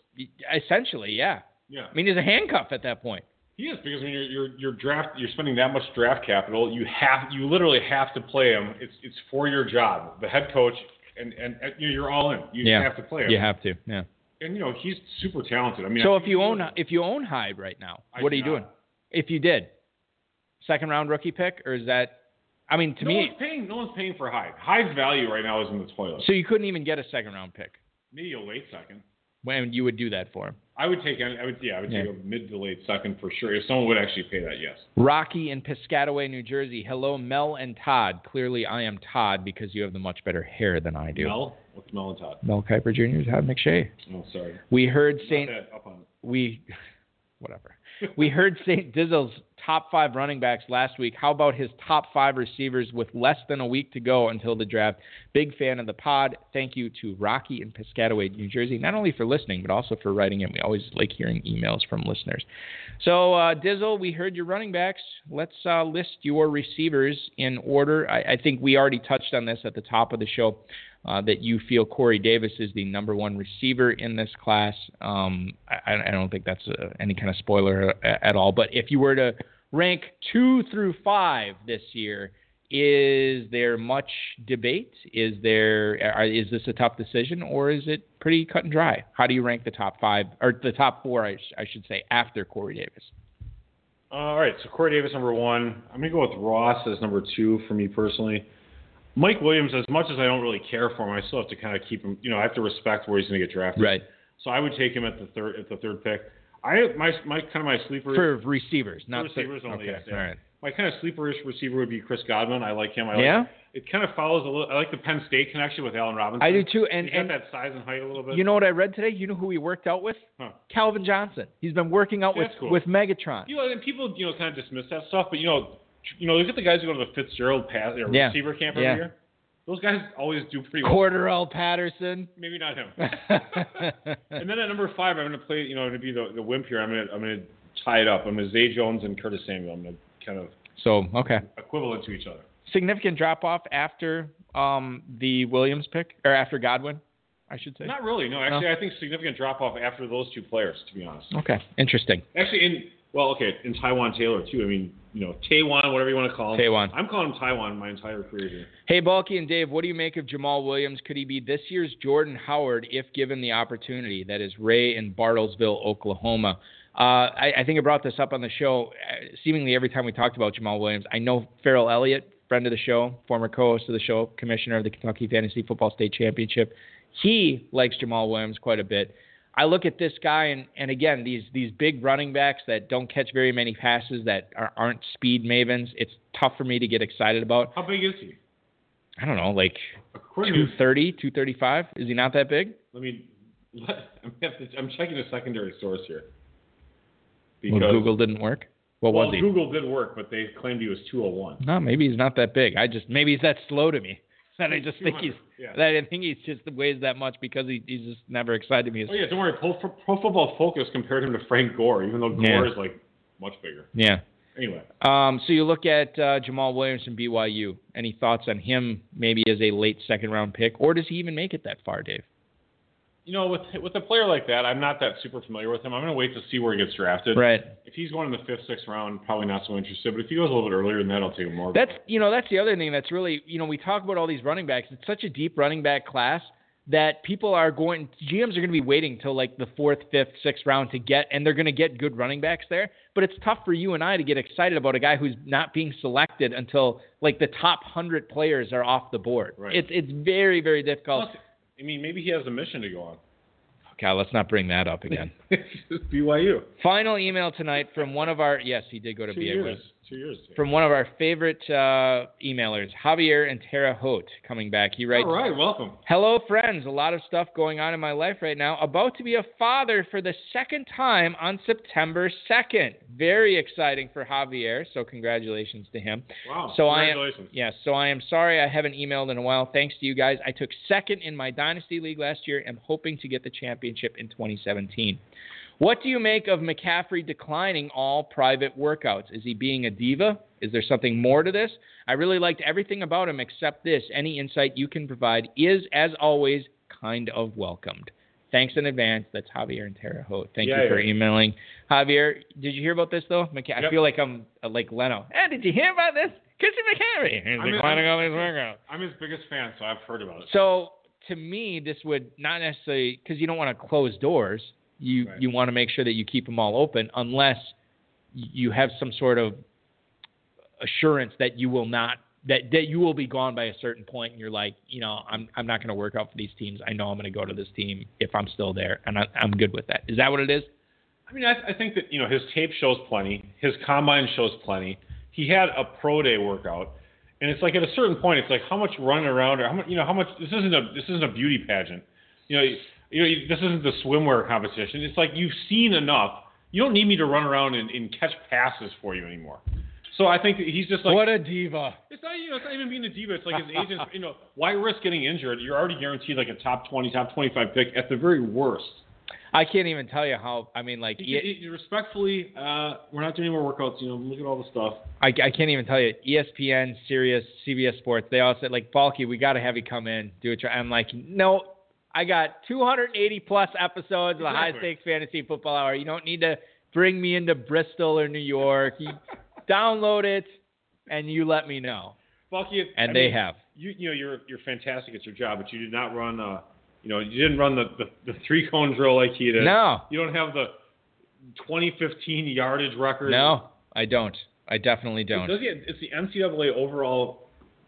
essentially yeah. Yeah. I mean he's a handcuff at that point. He is because mean, you're, you're, you're draft, you're spending that much draft capital. You have, you literally have to play him. It's, it's for your job. The head coach and and, and you know, you're all in. You Yeah. have to play him. You have to. Yeah. And you know he's super talented. I mean, So I if you own if you own Hyde right now, I what are you not. doing? If you did, second round rookie pick, or is that? I mean, to no me, one's paying. No one's paying for Hyde. Hyde's value right now is in the toilet. so you couldn't even get a second round pick Maybe a late second. When you would do that for him. I would take. I would. Yeah, I would Yeah. take a mid to late second for sure. If someone would actually pay that, yes. Rocky in Piscataway, New Jersey. Hello, Mel and Todd. Clearly, I am Todd because you have the much better hair than I do. Mel. What's Mel and Todd? Mel Kiper Jr. Todd McShay. Oh, sorry. We heard Saint. that up on. We, whatever. We heard St. Dizzle's top five running backs last week. How about his top five receivers with less than a week to go until the draft? Big fan of the pod. Thank you to Rocky in Piscataway, New Jersey, not only for listening, but also for writing in. We always like hearing emails from listeners. So, uh, Dizzle, we heard your running backs. Let's uh, list your receivers in order. I, I think we already touched on this at the top of the show. Uh, that you feel Corey Davis is the number one receiver in this class. Um, I, I don't think that's uh any kind of spoiler a- at all. But if you were to rank two through five this year, is there much debate? Is there is this a tough decision, or is it pretty cut and dry? How do you rank the top five or the top four? I, I should say after Corey Davis. All right, so Corey Davis number one. I'm gonna go with Ross as number two for me personally. Mike Williams, as much as I don't really care for him, I still have to kind of keep him. You know, I have to respect where he's gonna get drafted. Right So I would take him at the third at the third pick. I my my kind of my sleeper for receivers, not receivers only. Okay, yeah. all right. My kind of sleeperish receiver would be Chris Godwin. I like him. I Yeah? it kind of follows a little. I like the Penn State connection with Allen Robinson. I do too. And He's got that size and height a little bit. you know what I read today? You know who he worked out with? Huh. Calvin Johnson. He's been working out with cool. with Megatron. You know, and people, you know, kind of dismiss that stuff, but you know, you know, look at the guys who go to the Fitzgerald pass or Yeah. receiver camp every Yeah. year. Those guys always do pretty well. Cordarrelle Patterson. Maybe not him. and then at number five, I'm going to play. You know, I'm going to be the, the wimp here. I'm going to I'm going to tie it up. I'm going to Zay Jones and Curtis Samuel. I'm going to kind of so okay, equivalent to each other. significant drop off after um, the Williams pick or after Godwin, I should say. Not really. No, actually, I think significant drop off after those two players. To be honest. Okay, interesting. Actually, in well, okay, in Taywan Taylor too. I mean, you know, Taiwan, whatever you want to call him. Taiwan. I'm calling him Taiwan my entire career here. Hey, Balky and Dave, what do you make of Jamaal Williams? Could he be this year's Jordan Howard if given the opportunity? That is Ray in Bartlesville, Oklahoma. Uh, I, I think I brought this up on the show. Uh, seemingly every time we talked about Jamaal Williams, I know Farrell Elliott, friend of the show, former co-host of the show, commissioner of the Kentucky Fantasy Football State Championship. He likes Jamaal Williams quite a bit. I look at this guy, and, and again, these these big running backs that don't catch very many passes, that are, aren't speed mavens. It's tough for me to get excited about. How big is he? I don't know, like According 230, 235. Is he not that big? Let me. Let, I'm, to, I'm checking a secondary source here. Well, Google didn't work. What well, was he? Google did work, but they claimed he was 201. No, maybe he's not that big. I just maybe he's that slow to me. That I just think he's. yeah. I think he's just weighs that much because he, he's just never excited me. As, Oh yeah, don't worry. Pro, Pro Football Focus compared him to Frank Gore, even though Gore Yeah. is like much bigger. yeah. Anyway, Um, so you look at uh, Jamaal Williams from BYU. Any thoughts on him? Maybe as a late second round pick, or does he even make it that far, Dave? You know, with with a player like that, I'm not that super familiar with him. I'm going to wait to see where he gets drafted. Right. If he's going in the fifth, sixth round, probably not so interested. But if he goes a little bit earlier than that, I'll take him more. That's you know that's the other thing that's really you know we talk about all these running backs. It's such a deep running back class that people are going GMs are going to be waiting till like the fourth, fifth, sixth round to get, and they're going to get good running backs there. But it's tough for you and I to get excited about a guy who's not being selected until like the top hundred players are off the board. Right. It's it's very very difficult. Plus, I mean, maybe he has a mission to go on. God, let's not bring that up again. BYU. Final email tonight from one of our yes, he did go to Two BYU. years. Two years. From one of our favorite uh, emailers, Javier and Terre Haute, coming back. He writes, All right, welcome. Hello, friends. A lot of stuff going on in my life right now. About to be a father for the second time on September 2nd. Very exciting for Javier. So, congratulations to him. Wow. So I am, Congratulations. yes. So I am sorry I haven't emailed in a while. Thanks to you guys. I took second in my dynasty league last year. and hoping to get the championship in 2017. What do you make of McCaffrey declining all private workouts? Is he being a diva? Is there something more to this? I really liked everything about him except this. Any insight you can provide is, as always, kind of welcomed. Thanks in advance. That's Javier and Terre Haute. Thank Yeah, you for yeah. emailing. Javier, did you hear about this though? McCa- I feel like I'm uh, like Leno. Hey, did you hear about this? Christian McCaffrey. He's declining all these workouts. I'm his biggest fan, so I've heard about it. So to me, this would not necessarily because you don't want to close doors. You Right. you want to make sure that you keep them all open, unless you have some sort of assurance that you will not that that you will be gone by a certain point, and you're like, you know, I'm I'm not going to work out for these teams. I know I'm going to go to this team if I'm still there, and I, I'm good with that. Is that what it is? I mean, I, I think that you know his tape shows plenty. His combine shows plenty. He had a pro day workout, and it's like at a certain point, it's like how much running around or how much you know how much. This isn't a this isn't a beauty pageant. You know, you, you know this isn't the swimwear competition. It's like you've seen enough. You don't need me to run around and, and catch passes for you anymore. So I think he's just like what a diva! it's not you know it's not even being a diva. It's like his agents. You know, why risk getting injured? You're already guaranteed like a top twenty, top twenty five pick at the very worst. I can't even tell you how. I mean, like, he- respectfully, uh, we're not doing any more workouts. You know, look at all the stuff. I, I can't even tell you. ESPN, Sirius, CBS Sports, they all said like, Balky, we got to have you come in, do it. I'm like, no, I got 280 plus episodes of the High Stakes Fantasy Football Hour. You don't need to bring me into Bristol or New York. You download it and you let me know. Bucky, it- And I they mean, have. You, you know, you're you're fantastic at your job, but you did not run. Uh, you know, you didn't run the the, the three cone drill like he did. No, You don't have the 2015 yardage record. no, I don't. I definitely don't. Does he? It's the NCAA overall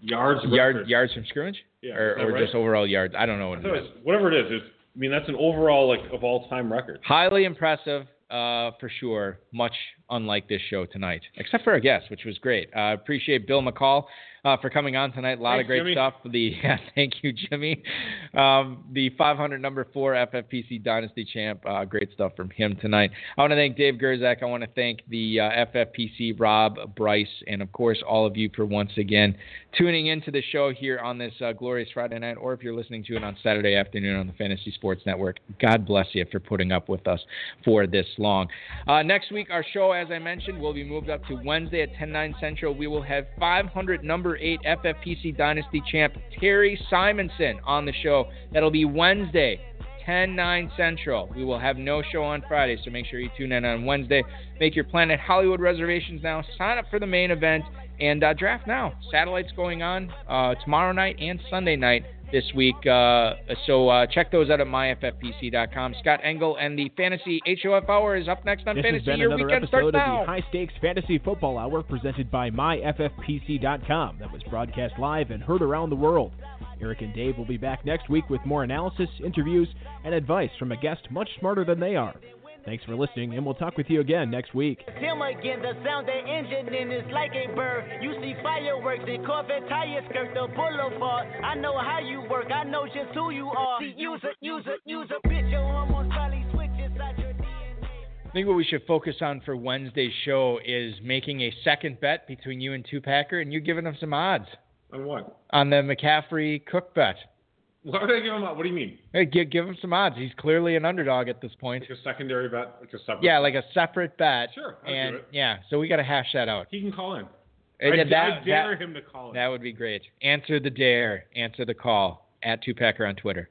yards Yard, record. yards from scrimmage, Yeah, or, or right? just overall yards. I don't know what it it is. whatever it is, it's, I mean, that's an overall like of all time record. Highly impressive, uh, for sure. Much unlike this show tonight, except for our guest, which was great. Uh, appreciate Bill McCall uh, for coming on tonight. A lot of great Jimmy. stuff. The yeah, thank you, Jimmy. Um, the 500 number four FFPC Dynasty champ. Uh, great stuff from him tonight. I want to thank Dave Gerczak. I want to thank the uh, FFPC Rob Bryce, and of course all of you for once again tuning into the show here on this uh, glorious Friday night, or if you're listening to it on Saturday afternoon on the Fantasy Sports Network. God bless you for putting up with us for this long. Uh, next week, our show, as I mentioned, will be moved up to Wednesday at 10 9 Central. We will have 500 number 8 FFPC Dynasty champ Terry Simonson on the show. That'll be Wednesday. 10 9 Central. We will have no show on Friday, so make sure you tune in on Wednesday. Make your Planet Hollywood reservations now. Sign up for the main event and uh, draft now. Satellites going on uh, tomorrow night and Sunday night this week. Uh, so uh, check those out at myffpc.com. Scott Engel and the Fantasy HOF Hour is up next on This has Fantasy. been Your another weekend episode of now. the High Stakes Fantasy Football Hour presented by MyFFPC.com that was broadcast live and heard around the world. Eric and Dave will be back next week with more analysis, interviews, and advice from a guest much smarter than they are. Thanks for listening, and we'll talk with you again next week. Him again, the sound the engine in is like a bird. You see fireworks, the Corvette tires skirt the boulevard. I know how you work, I know just who you are. See, use a, use a, use a bitch, your hormones probably switch inside your DNA. I think what we should focus on for Wednesday's show is making a second bet between you and Tupacker, and you giving them some odds On what? on the McCaffrey Cook bet. Why would I give him? a- What do you mean? Hey, give, give him some odds. He's clearly an underdog at this point. Like a secondary bet, like a separate. Yeah, like a separate bet. Sure, I'll do and it. yeah, so we got to hash that out. He can call in. And I, that, I dare that, him to call in. that would be great. Answer the dare. Answer the call at Tupacker on Twitter.